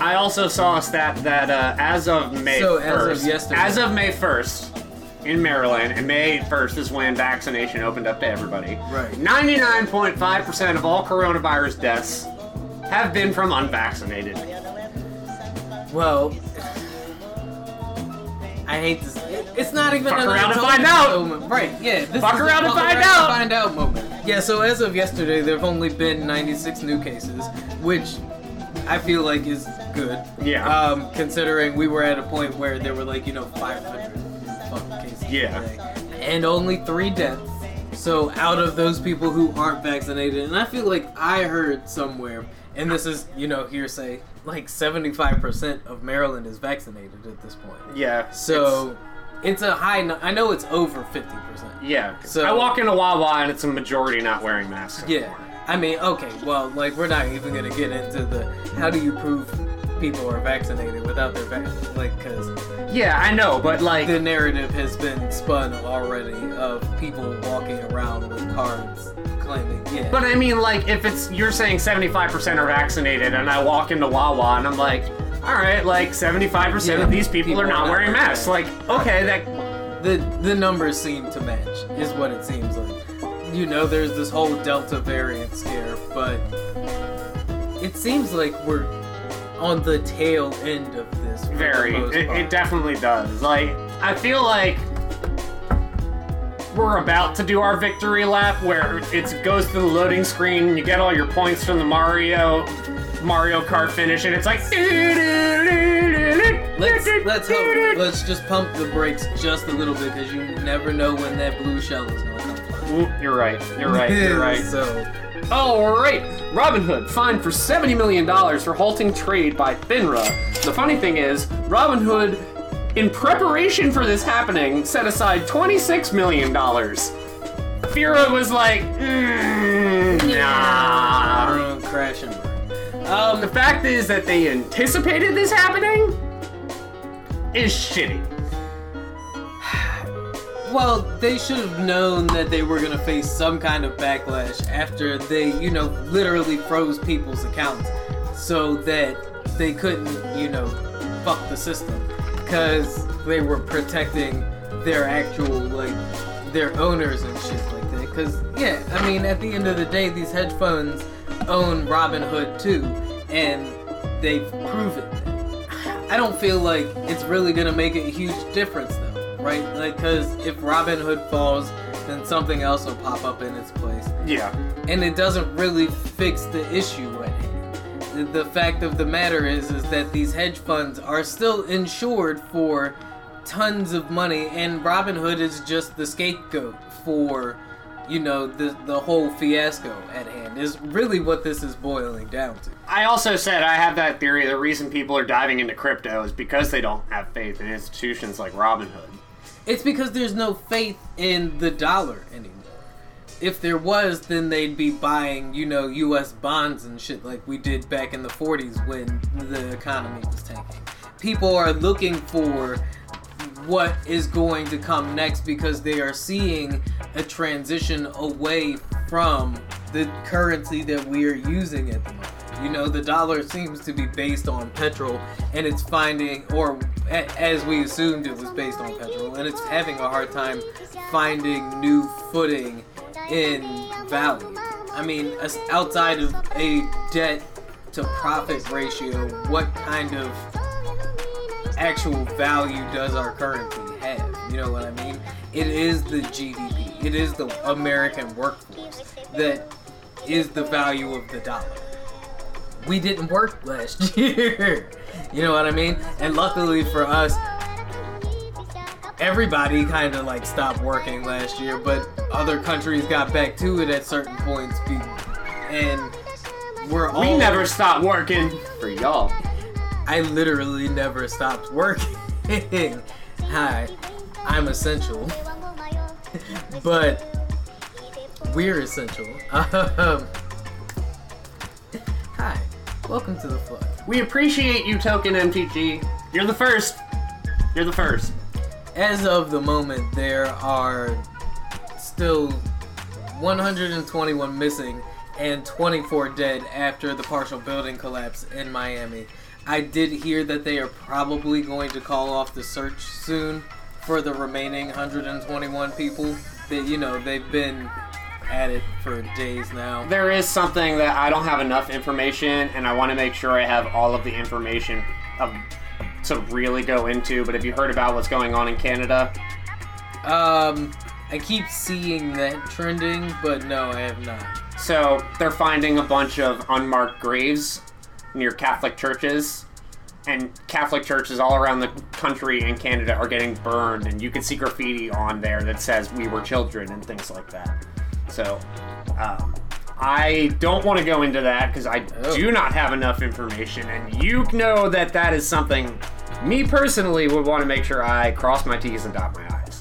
I also saw a stat that uh, as of May So, 1st, as of yesterday. as of May 1st in Maryland, and May 1st is when vaccination opened up to everybody. Right. 99.5% of all coronavirus deaths have been from unvaccinated. Well, I hate this. It's not even Fuck around and find out. moment. Right? Yeah. This Fuck is a around and find out. Find out moment. Yeah. So as of yesterday, there have only been 96 new cases, which I feel like is good. Yeah. Um, considering we were at a point where there were like you know 500 fucking cases. Yeah. And only three deaths. So out of those people who aren't vaccinated, and I feel like I heard somewhere, and this is you know hearsay, like 75% of Maryland is vaccinated at this point. Yeah. So it's, a high. I know it's over 50%. yeah. So- I walk into Wawa and it's a majority not wearing masks. Yeah. I mean, okay, well, like, we're not even gonna get into the how do you prove people are vaccinated without their vaccine? Like, because Yeah, I know, but like, the narrative has been spun already of people walking around with cards claiming, yeah. but I mean, like, if it's you're saying 75% are vaccinated, and I walk into Wawa and I'm like, all right, like 75% Yeah, of these people, people are not not wearing wearing masks. Like, okay, that the the numbers seem to match is what it seems like you know there's this whole delta variant scare but it seems like we're on the tail end of this very, it, it definitely does. Like, I feel like we're about to do our victory lap where it goes to the loading screen, you get all your points from the Mario Mario Kart finish, and it's like. let's let's hope let's just pump the brakes just a little bit because you never know when that blue shell is gonna come You're right. You're right. You're right. so All right. Robinhood fined for $70 million for halting trade by FINRA. The funny thing is, Robinhood, in preparation for this happening, set aside $26 million. FINRA was like, mm, nah. crash and burn um The fact is that they anticipated this happening is shitty. Well, they should have known that they were gonna face some kind of backlash after they, you know, literally froze people's accounts so that they couldn't, you know, fuck the system. Because they were protecting their actual, like, their owners and shit like that. Because, yeah, I mean, at the end of the day, these hedge funds own Robinhood too, and they've proven that. I don't feel like it's really gonna make a huge difference though, right? Like, because if Robinhood falls, then something else will pop up in its place, Yeah. and it doesn't really fix the issue at hand. The, fact of the matter is, is that these hedge funds are still insured for tons of money, and Robinhood is just the scapegoat for. You know the the whole fiasco at hand is really what this is boiling down to. I also said I have that theory the reason people are diving into crypto is because they don't have faith in institutions like Robinhood. It's because there's no faith in the dollar anymore. If there was, then they'd be buying, you know, U.S. bonds and shit like we did back in the 40s when the economy was tanking. People are looking for what is going to come next because they are seeing a transition away from the currency that we are using at the moment. You know, the dollar seems to be based on petrol, and it's finding, or a- as we assumed it was based on petrol, and it's having a hard time finding new footing in value. I mean, outside of a debt to profit ratio, what kind of actual value does our currency have? You know what I mean? It is the GDP. It is the American workforce that is the value of the dollar. We didn't work last year. you know what I mean? And luckily for us, everybody kind of like stopped working last year, but other countries got back to it at certain points. And we're all We never stopped working for y'all. I literally never stopped working. Hi, I'm essential, but we're essential. Um, hi, welcome to the flood. We appreciate you, TokenMTG. You're the first. You're the first. As of the moment, there are still 121 missing and 24 dead after the partial building collapse in Miami. I did hear that they are probably going to call off the search soon for the remaining 121 people. That you know they've been at it for days now. There is something that I don't have enough information, and I want to make sure I have all of the information of, to really go into, but have you heard about what's going on in Canada? Um, I keep seeing that trending, but no, I have not. So they're finding a bunch of unmarked graves near Catholic churches, and Catholic churches all around the country and Canada are getting burned, and you can see graffiti on there that says "We were children" and things like that. So, um, I don't want to go into that because I Oh. do not have enough information, and you know that that is something me personally would want to make sure I cross my T's and dot my I's.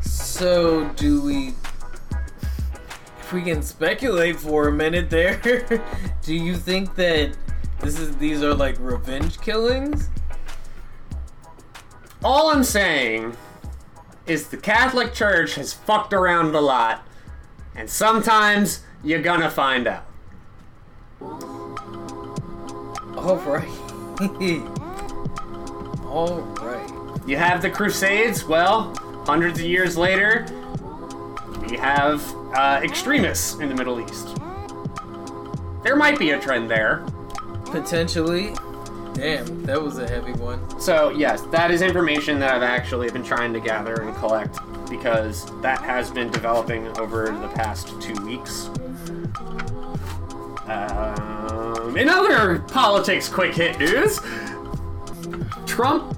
So, do we. If we can speculate for a minute there, do you think that this is these are like revenge killings? All I'm saying is the Catholic Church has fucked around a lot, and sometimes you're gonna find out. All right. All right. You have the Crusades, well, hundreds of years later, we have uh, extremists in the Middle East. There might be a trend there. Potentially. Damn, that was a heavy one. So, yes, that is information that I've actually been trying to gather and collect because that has been developing over the past two weeks. Um, in other politics quick hit news, Trump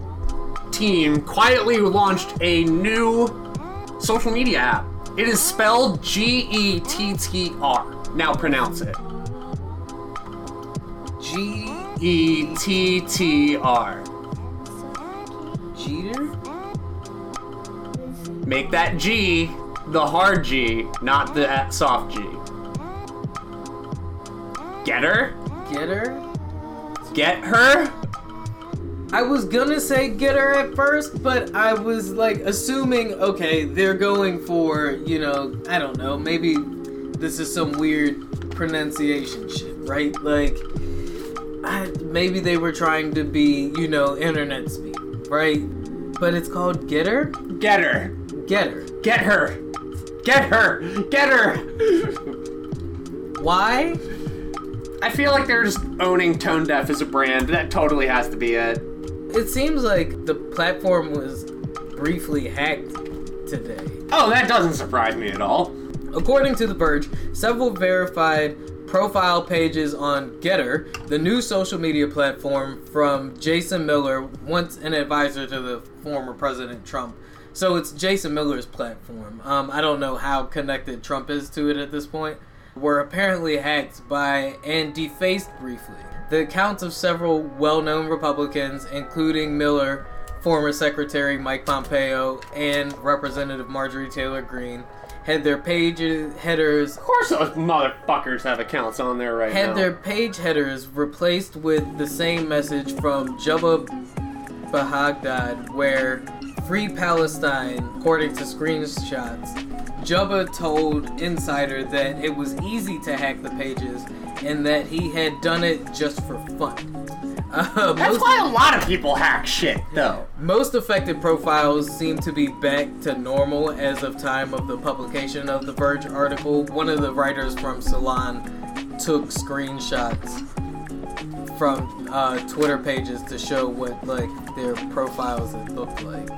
team quietly launched a new social media app. It is spelled G E T T R. Now pronounce it. G. E T T R. Jeter? Make that G the hard G, not the soft G. Get her? Get her? Get her? I was gonna say get her at first, but I was like assuming, okay, they're going for, you know, I don't know, maybe this is some weird pronunciation shit, right? Like, I, maybe they were trying to be, you know, internet speak, right? But it's called Get Her? Get her. Get Her. Get her. Get her. Why? I feel like they're just owning Tone Deaf as a brand. That totally has to be it. It seems like the platform was briefly hacked today. Oh, that doesn't surprise me at all. According to The Verge, several verified profile pages on Gettr, the new social media platform from Jason Miller, once an advisor to the former President Trump. So it's Jason Miller's platform. Um, I don't know how connected Trump is to it at this point. Were apparently hacked by and defaced briefly. The accounts of several well known Republicans, including Miller, former Secretary Mike Pompeo, and Representative Marjorie Taylor Greene, had their page headers Of course, those motherfuckers have accounts on there right now. had their page headers replaced with the same message from Juba Baghdad, where Free Palestine, according to screenshots. Juba told Insider that it was easy to hack the pages and that he had done it just for fun. Uh, That's most- why a lot of people hack shit, though. most affected profiles seem to be back to normal as of time of the publication of the Verge article. One of the writers from Salon took screenshots from uh, Twitter pages to show what like their profiles looked like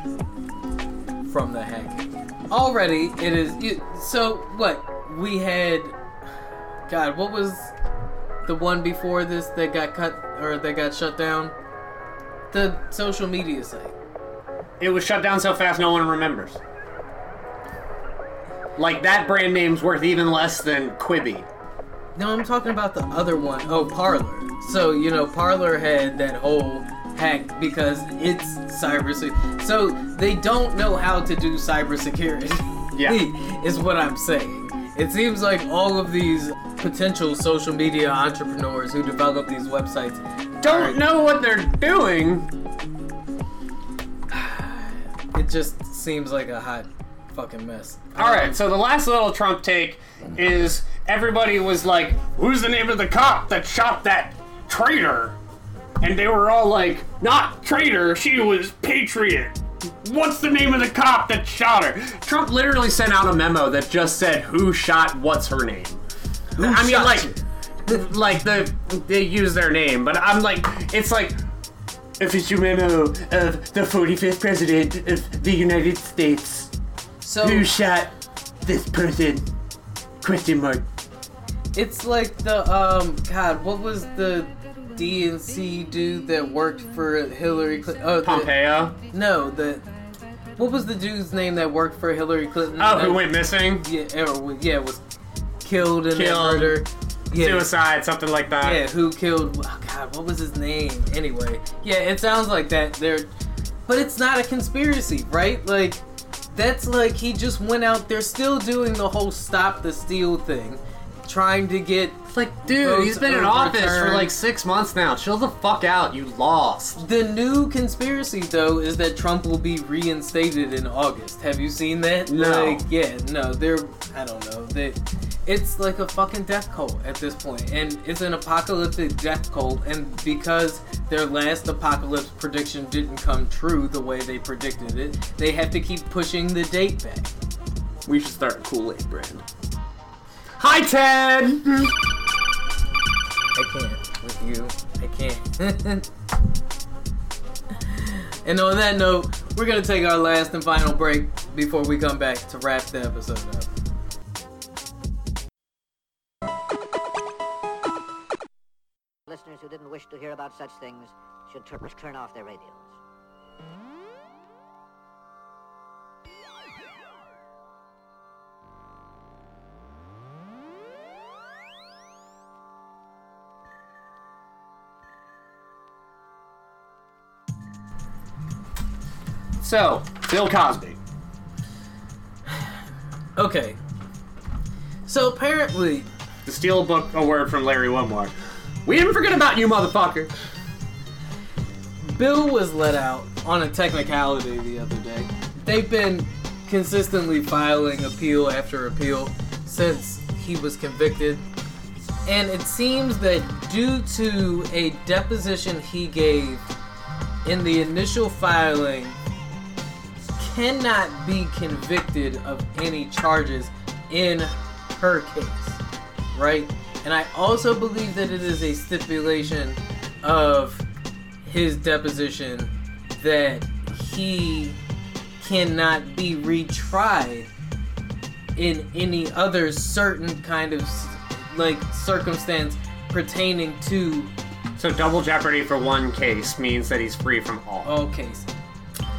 from the hacking. Already, it is you, so. What we had, God, what was the one before this that got cut or that got shut down? The social media site. It was shut down so fast no one remembers. Like, that brand name's worth even less than Quibi. No, I'm talking about the other one. Oh, Parler. So you know, Parler had that whole hack because it's cyber. So they don't know how to do cybersecurity. Yeah. is what I'm saying. It seems like all of these potential social media entrepreneurs who develop these websites Don't know what they're doing. It just seems like a hot fucking mess. All right, so the last little Trump take is everybody was like, "Who's the name of the cop that shot that traitor?" And they were all like, "Not traitor, she was patriot." What's the name of the cop that shot her? Trump literally sent out a memo that just said, "Who shot what's her name?" I mean, shot like, like the they use their name, but I'm like, it's like official memo of the 45th president of the United States So who shot this person? Question mark. it's like the um God, what was the DNC dude that worked for Hillary Clinton? Oh, the- Pompeo. no, the what was the dude's name that worked for Hillary Clinton? Oh, who went missing? Yeah, or, yeah, was killed in that Killed. murder. Yeah, Suicide, something like that. Yeah, who killed? Oh God, what was his name? Anyway, yeah, it sounds like that. There, but it's not a conspiracy, right? Like, that's like he just went out. They're still doing the whole stop the steal thing, trying to get. It's like, dude, Votes he's been in office for like six months now. Chill the fuck out. You lost. The new conspiracy, though, is that Trump will be reinstated in August. Have you seen that? No. Like, yeah, no, they're. I don't know. They, it's like a fucking death cult at this point. point, and it's an apocalyptic death cult. And because their last apocalypse prediction didn't come true the way they predicted it, they have to keep pushing the date back. We should start a Kool-Aid brand. Hi, Ted. I can't with you. I can't. and on that note, we're gonna take our last and final break before we come back to wrap the episode up. Listeners who didn't wish to hear about such things should tur- turn off their radios. So, Bill Cosby. Okay. So apparently, To steal a book, a word from Larry Wilmore. We didn't forget about you, motherfucker. Bill was let out on a technicality the other day. They've been consistently filing appeal after appeal since he was convicted. And it seems that due to a deposition he gave in the initial filing, cannot be convicted of any charges in her case, right? And I also believe that it is a stipulation of his deposition that he cannot be retried in any other certain kind of like circumstance pertaining to So double jeopardy for one case means that he's free from all. all cases.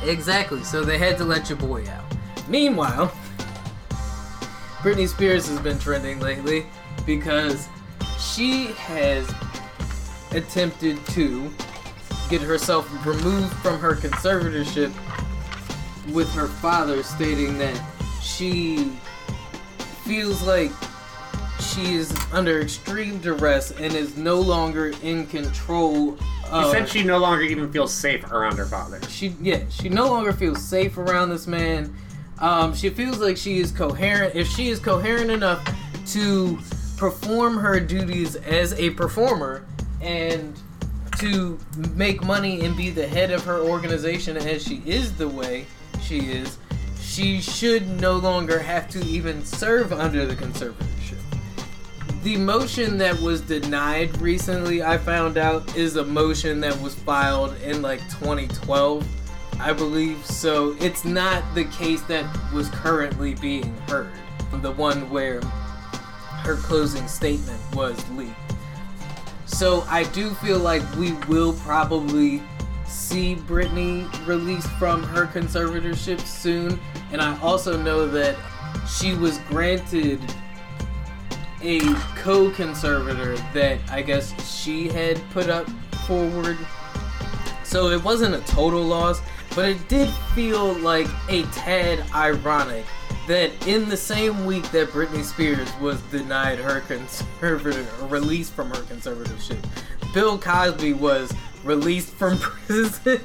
Exactly. So they had to let your boy out. Meanwhile, Britney Spears has been trending lately because she has attempted to get herself removed from her conservatorship with her father stating that she feels like she is under extreme duress and is no longer in control She said she no longer even feels safe around her father. she yeah she no longer feels safe around this man um, she feels like she is coherent if she is coherent enough to perform her duties as a performer and to make money and be the head of her organization as she is the way she is she should no longer have to even serve under the conservatorship the motion that was denied recently, I found out, is a motion that was filed in like 2012, I believe. So it's not the case that was currently being heard. The one where her closing statement was leaked. So I do feel like we will probably see Britney released from her conservatorship soon. And I also know that she was granted a co-conservator that I guess she had put up forward. So it wasn't a total loss, but it did feel like a tad ironic that in the same week that Britney Spears was denied her conservator released from her conservatorship, Bill Cosby was released from prison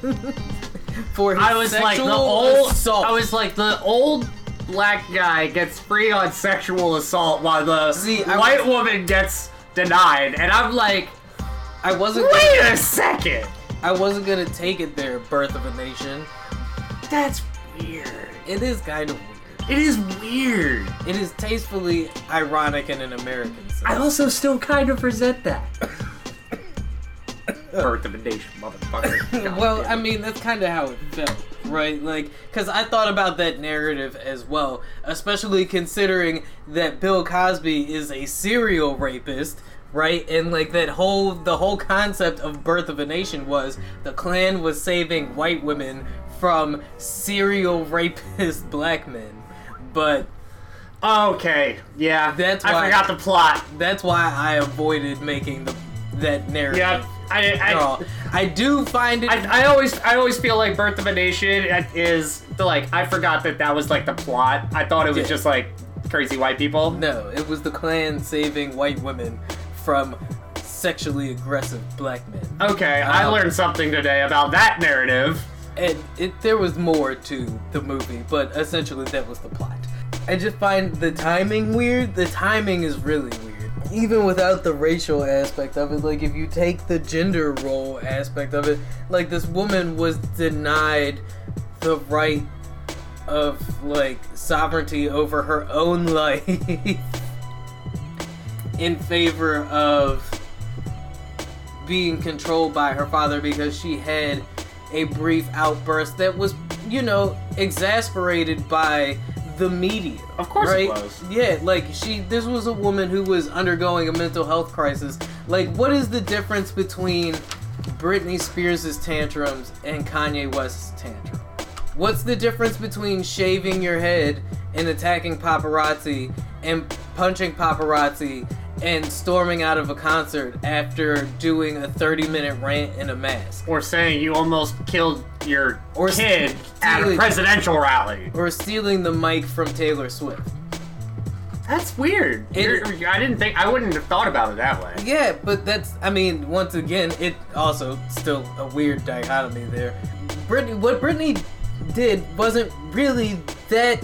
for his I was like the old. assault. I was like the old black guy gets free on sexual assault while the See, white was- woman gets denied, and I'm like, I wasn't wait gonna, a second. I wasn't gonna take it there, Birth of a Nation. That's weird. It is kind of weird. It is weird. It is tastefully ironic in an American sense. I also still kind of resent that. Birth of a Nation, motherfucker. Well, I mean, that's kind of how it felt, right? Like, because I thought about that narrative as well, especially considering that Bill Cosby is a serial rapist, right? And like that whole the whole concept of Birth of a Nation was the Klan was saving white women from serial rapist black men, but Okay, yeah. That's why I forgot the plot. that's why I avoided making the that narrative. Yeah, I, at all. I, I do find it. I, I always, I always feel like Birth of a Nation is the like. I forgot that that was like the plot. I thought it was Yeah. just like crazy white people. No, it was the Klan saving white women from sexually aggressive black men. Okay, I Um, learned something today about that narrative. And it, there was more to the movie, but essentially that was the plot. I just find the timing weird. The timing is really weird. Even without the racial aspect of it, like if you take the gender role aspect of it, like this woman was denied the right of like sovereignty over her own life in favor of being controlled by her father because she had a brief outburst that was, you know, exasperated by the media. Of course it right? was. Yeah, like she this was a woman who was undergoing a mental health crisis. Like what is the difference between Britney Spears' tantrums and Kanye West's tantrum? What's the difference between shaving your head and attacking paparazzi and punching paparazzi and storming out of a concert after doing a 30 minute rant in a mask? Or saying you almost killed your Or kid at a presidential rally. Or stealing the mic from Taylor Swift? That's weird. It- I didn't think. I wouldn't have thought about it that way. Yeah, but that's, I mean, once again, it also still a weird dichotomy there. Britney, what Britney did wasn't really that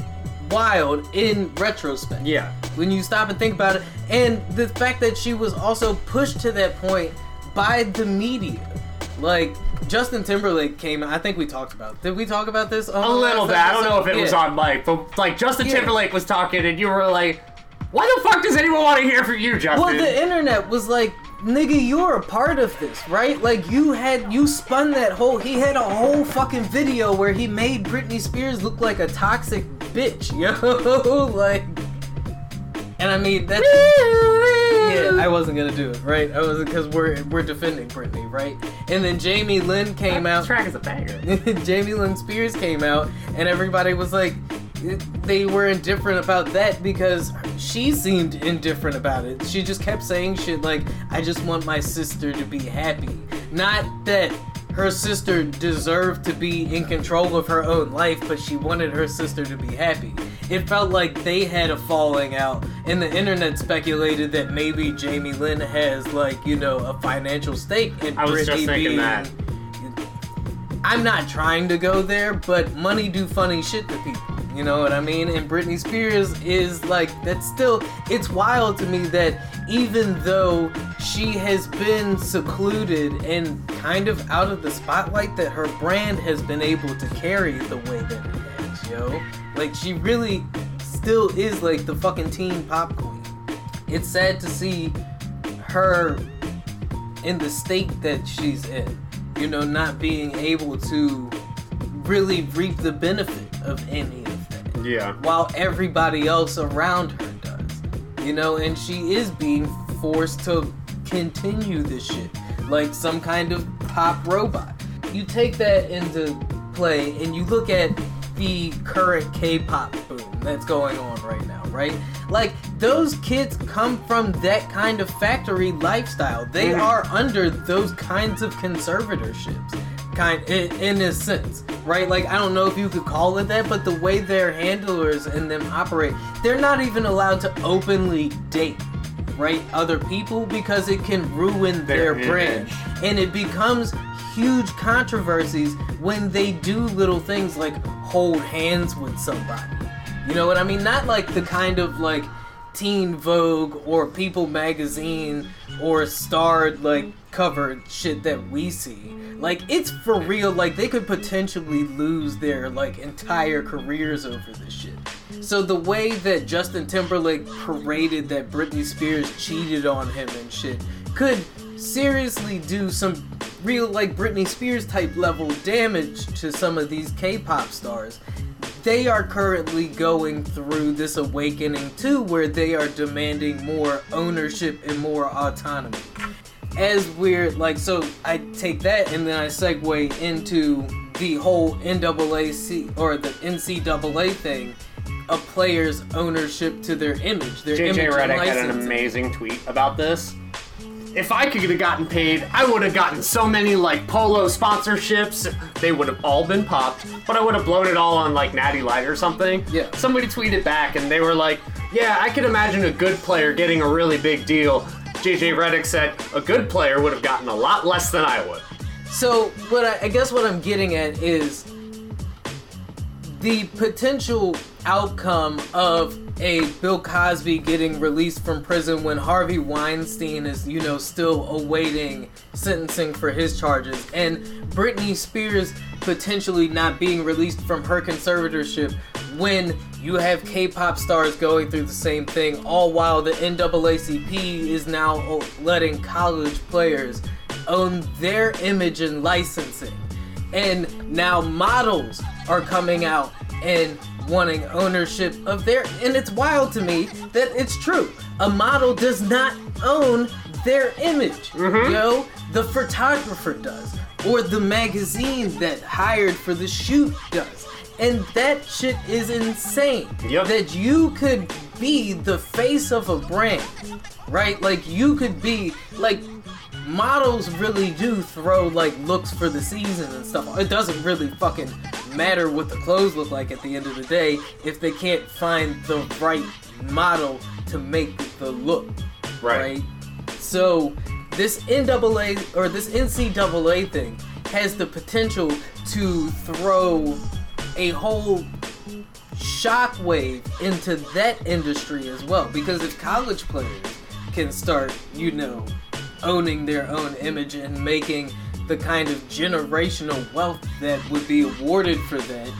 wild in retrospect. Yeah. When you stop and think about it, and the fact that she was also pushed to that point by the media. Like, Justin Timberlake came I think we talked about Did we talk about this? On A little bit. I don't know if it was on mic, but like Justin Yeah. Timberlake was talking, and you were like, "Why the fuck does anyone want to hear from you, Justin?" Well, the internet was like, nigga, you're a part of this, right? Like, you had, you spun that whole, he had a whole fucking video where he made Britney Spears look like a toxic bitch, yo. like, and I mean, that's, yeah, I wasn't gonna do it, right? I wasn't, because we're, we're defending Britney, right? And then Jamie Lynn came That out. track is a banger. Jamie Lynn Spears came out, and everybody was like, they were indifferent about that because she seemed indifferent about it. She just kept saying shit like, I just want my sister to be happy. Not that her sister deserved to be in control of her own life, but she wanted her sister to be happy. It felt like they had a falling out, and the internet speculated that maybe Jamie Lynn has, like, you know, a financial stake in I was Britney just thinking being that. I'm not trying to go there, but money do funny shit to people. You know what I mean? And Britney Spears is like that's still it's wild to me that even though she has been secluded and kind of out of the spotlight that her brand has been able to carry the way that it has, yo. Like she really still is like the fucking teen pop queen. It's sad to see her in the state that she's in. You know, not being able to really reap the benefit of any of that. Yeah. While everybody else around her does. You know, and she is being forced to continue this shit like some kind of pop robot. You take that into play and you look at the current K-pop boom that's going on right now, right? Like those kids come from that kind of factory lifestyle. They Mhm. are under those kinds of conservatorships. Kind in, in a sense, right? Like I don't know if you could call it that, but the way their handlers and them operate, they're not even allowed to openly date right other people because it can ruin their, Their brand. And it becomes huge controversies when they do little things like hold hands with somebody. You know what i mean? Not like the kind of like teen vogue or people magazine or starred like covered shit that we see like it's for real like they could potentially lose their like entire careers over this shit so the way that Justin Timberlake paraded that Britney Spears cheated on him and shit could seriously do some real like Britney Spears type level damage to some of these K-pop stars. They are currently going through this awakening too, where they are demanding more ownership and more autonomy. As we're like, so I take that and then I segue into the whole NAAC or the NCAA thing, a player's ownership to their image, their image JJ and Redick had an amazing tweet about this. If I could have gotten paid, I would have gotten so many like polo sponsorships. They would have all been popped, but I would have blown it all on like Natty Light or something. Yeah. Somebody tweeted back and they were like, "Yeah, I could imagine a good player getting a really big deal." JJ Redick said, "A good player would have gotten a lot less than I would." So what I, I guess what I'm getting at is the potential outcome of a Bill Cosby getting released from prison when Harvey Weinstein is, you know, still awaiting sentencing for his charges, and Britney Spears potentially not being released from her conservatorship when you have K-pop stars going through the same thing, all while the NAACP is now letting college players own their image and licensing. And now models are coming out and wanting ownership of their and it's wild to me that it's true. A model does not own their image. Mm-hmm. You know, the photographer does. Or the magazine that hired for the shoot does. And that shit is insane. Yep. That you could be the face of a brand, right? Like you could be like models really do throw like looks for the season and stuff. It doesn't really fucking matter what the clothes look like at the end of the day if they can't find the right model to make the look. Right. So this NAA or this NCAA thing has the potential to throw a whole shockwave into that industry as well. Because if college players can start, you know, owning their own image and making the kind of generational wealth that would be awarded for that,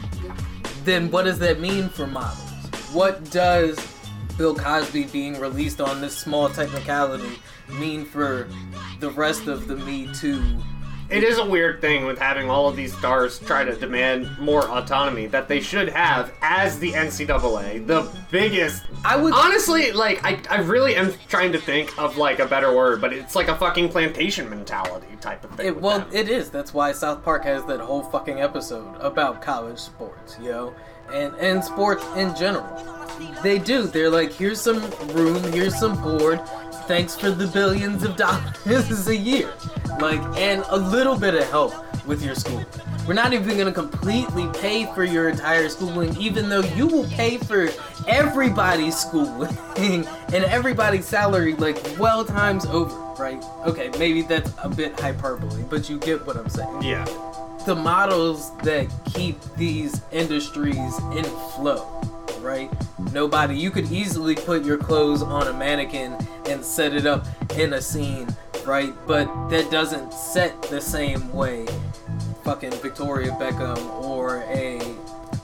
then what does that mean for models? What does Bill Cosby being released on this small technicality mean for the rest of the Me Too? It is a weird thing with having all of these stars try to demand more autonomy that they should have as the NCAA, the biggest. I would Honestly, like, I, I really am trying to think of, like, a better word, but it's like a fucking plantation mentality type of thing. It, well, them. it is. That's why South Park has that whole fucking episode about college sports, yo, and and sports in general. They do. They're like, here's some room, here's some board. Thanks for the billions of dollars a year, like, and a little bit of help with your school. We're not even gonna completely pay for your entire schooling, even though you will pay for everybody's schooling and everybody's salary like well times over, right? Okay, maybe that's a bit hyperbole, but you get what I'm saying. yeah. The models that keep these industries in flow, right? Nobody, you could easily put your clothes on a mannequin and set it up in a scene, right? But that doesn't set the same way fucking Victoria Beckham or a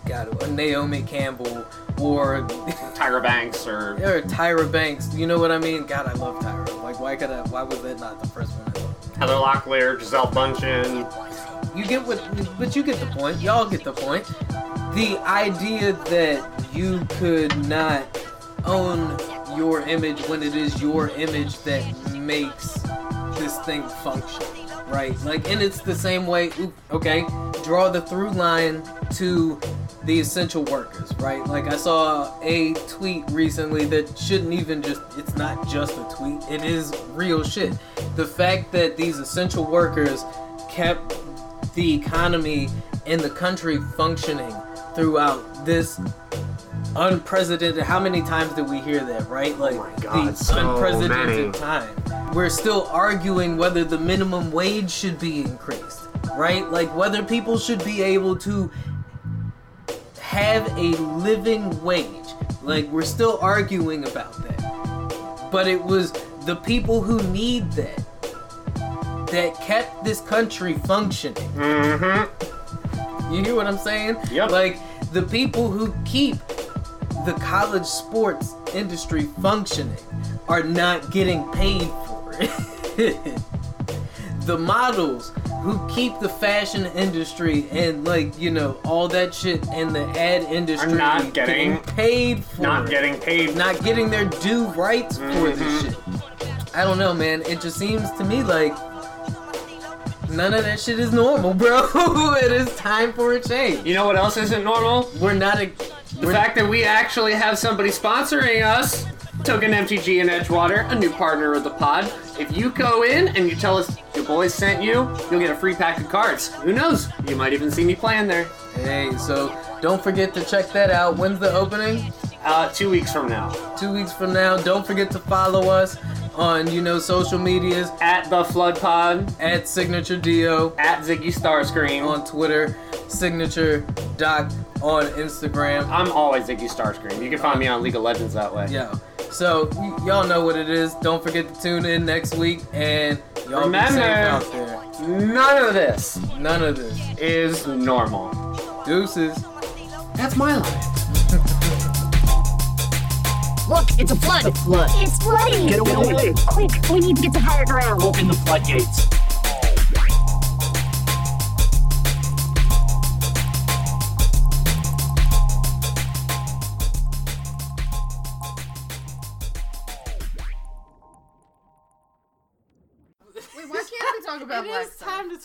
God, a Naomi Campbell or Tyra Banks or. or Tyra Banks. You know what I mean? God, I love Tyra. Like, why could I? Why was that not the first one I thought? Heather Locklear, Gisele Bündchen. You get what? But you get the point. Y'all get the point. The idea that you could not own your image when it is your image that makes this thing function, right? Like, and it's the same way. Okay, draw the through line to the essential workers, right? Like, I saw a tweet recently that shouldn't even just. It's not just a tweet. It is real shit. The fact that these essential workers kept the economy in the country functioning throughout this unprecedented how many times did we hear that right? Like my God, the so unprecedented many. time. We're still arguing whether the minimum wage should be increased right? Like whether people should be able to have a living wage. Like we're still arguing about that. But it was the people who need that that kept this country functioning. Mm-hmm. You hear what I'm saying? Yep. Like the people who keep the college sports industry functioning are not getting paid for it. the models who keep the fashion industry and like you know all that shit and the ad industry are not getting- paid for Not it. getting paid. not getting their due rights for Mm-hmm. this shit. I don't know, man. It just seems to me like none of that shit is normal, bro. it is time for a change. You know what else isn't normal? We're not a. The we're, fact that we actually have somebody sponsoring us, TokenMTG and Edgewater, a new partner of the pod. If you go in and you tell us your boys sent you, you'll get a free pack of cards. Who knows? You might even see me playing there. hey, so don't forget to check that out. When's the opening? Uh, two weeks from now. Two weeks from now. Don't forget to follow us on you know social medias At the Flood Pod, at Signature Dio at Ziggy Starscream. on Twitter, Signature Doc on Instagram. I'm always Ziggy Starscream. You can find me on League of Legends that way. Yeah. So y- y'all know what it is. Don't forget to tune in next week and y'all be safe Remember- out there. None of this None of this. is normal. Deuces. That's my line. Look, it's a flood. It's a Flood. It's flooding. Get away. Quick, we need to get to higher ground. Open the floodgates. Wait, why can't we talk about It black is time to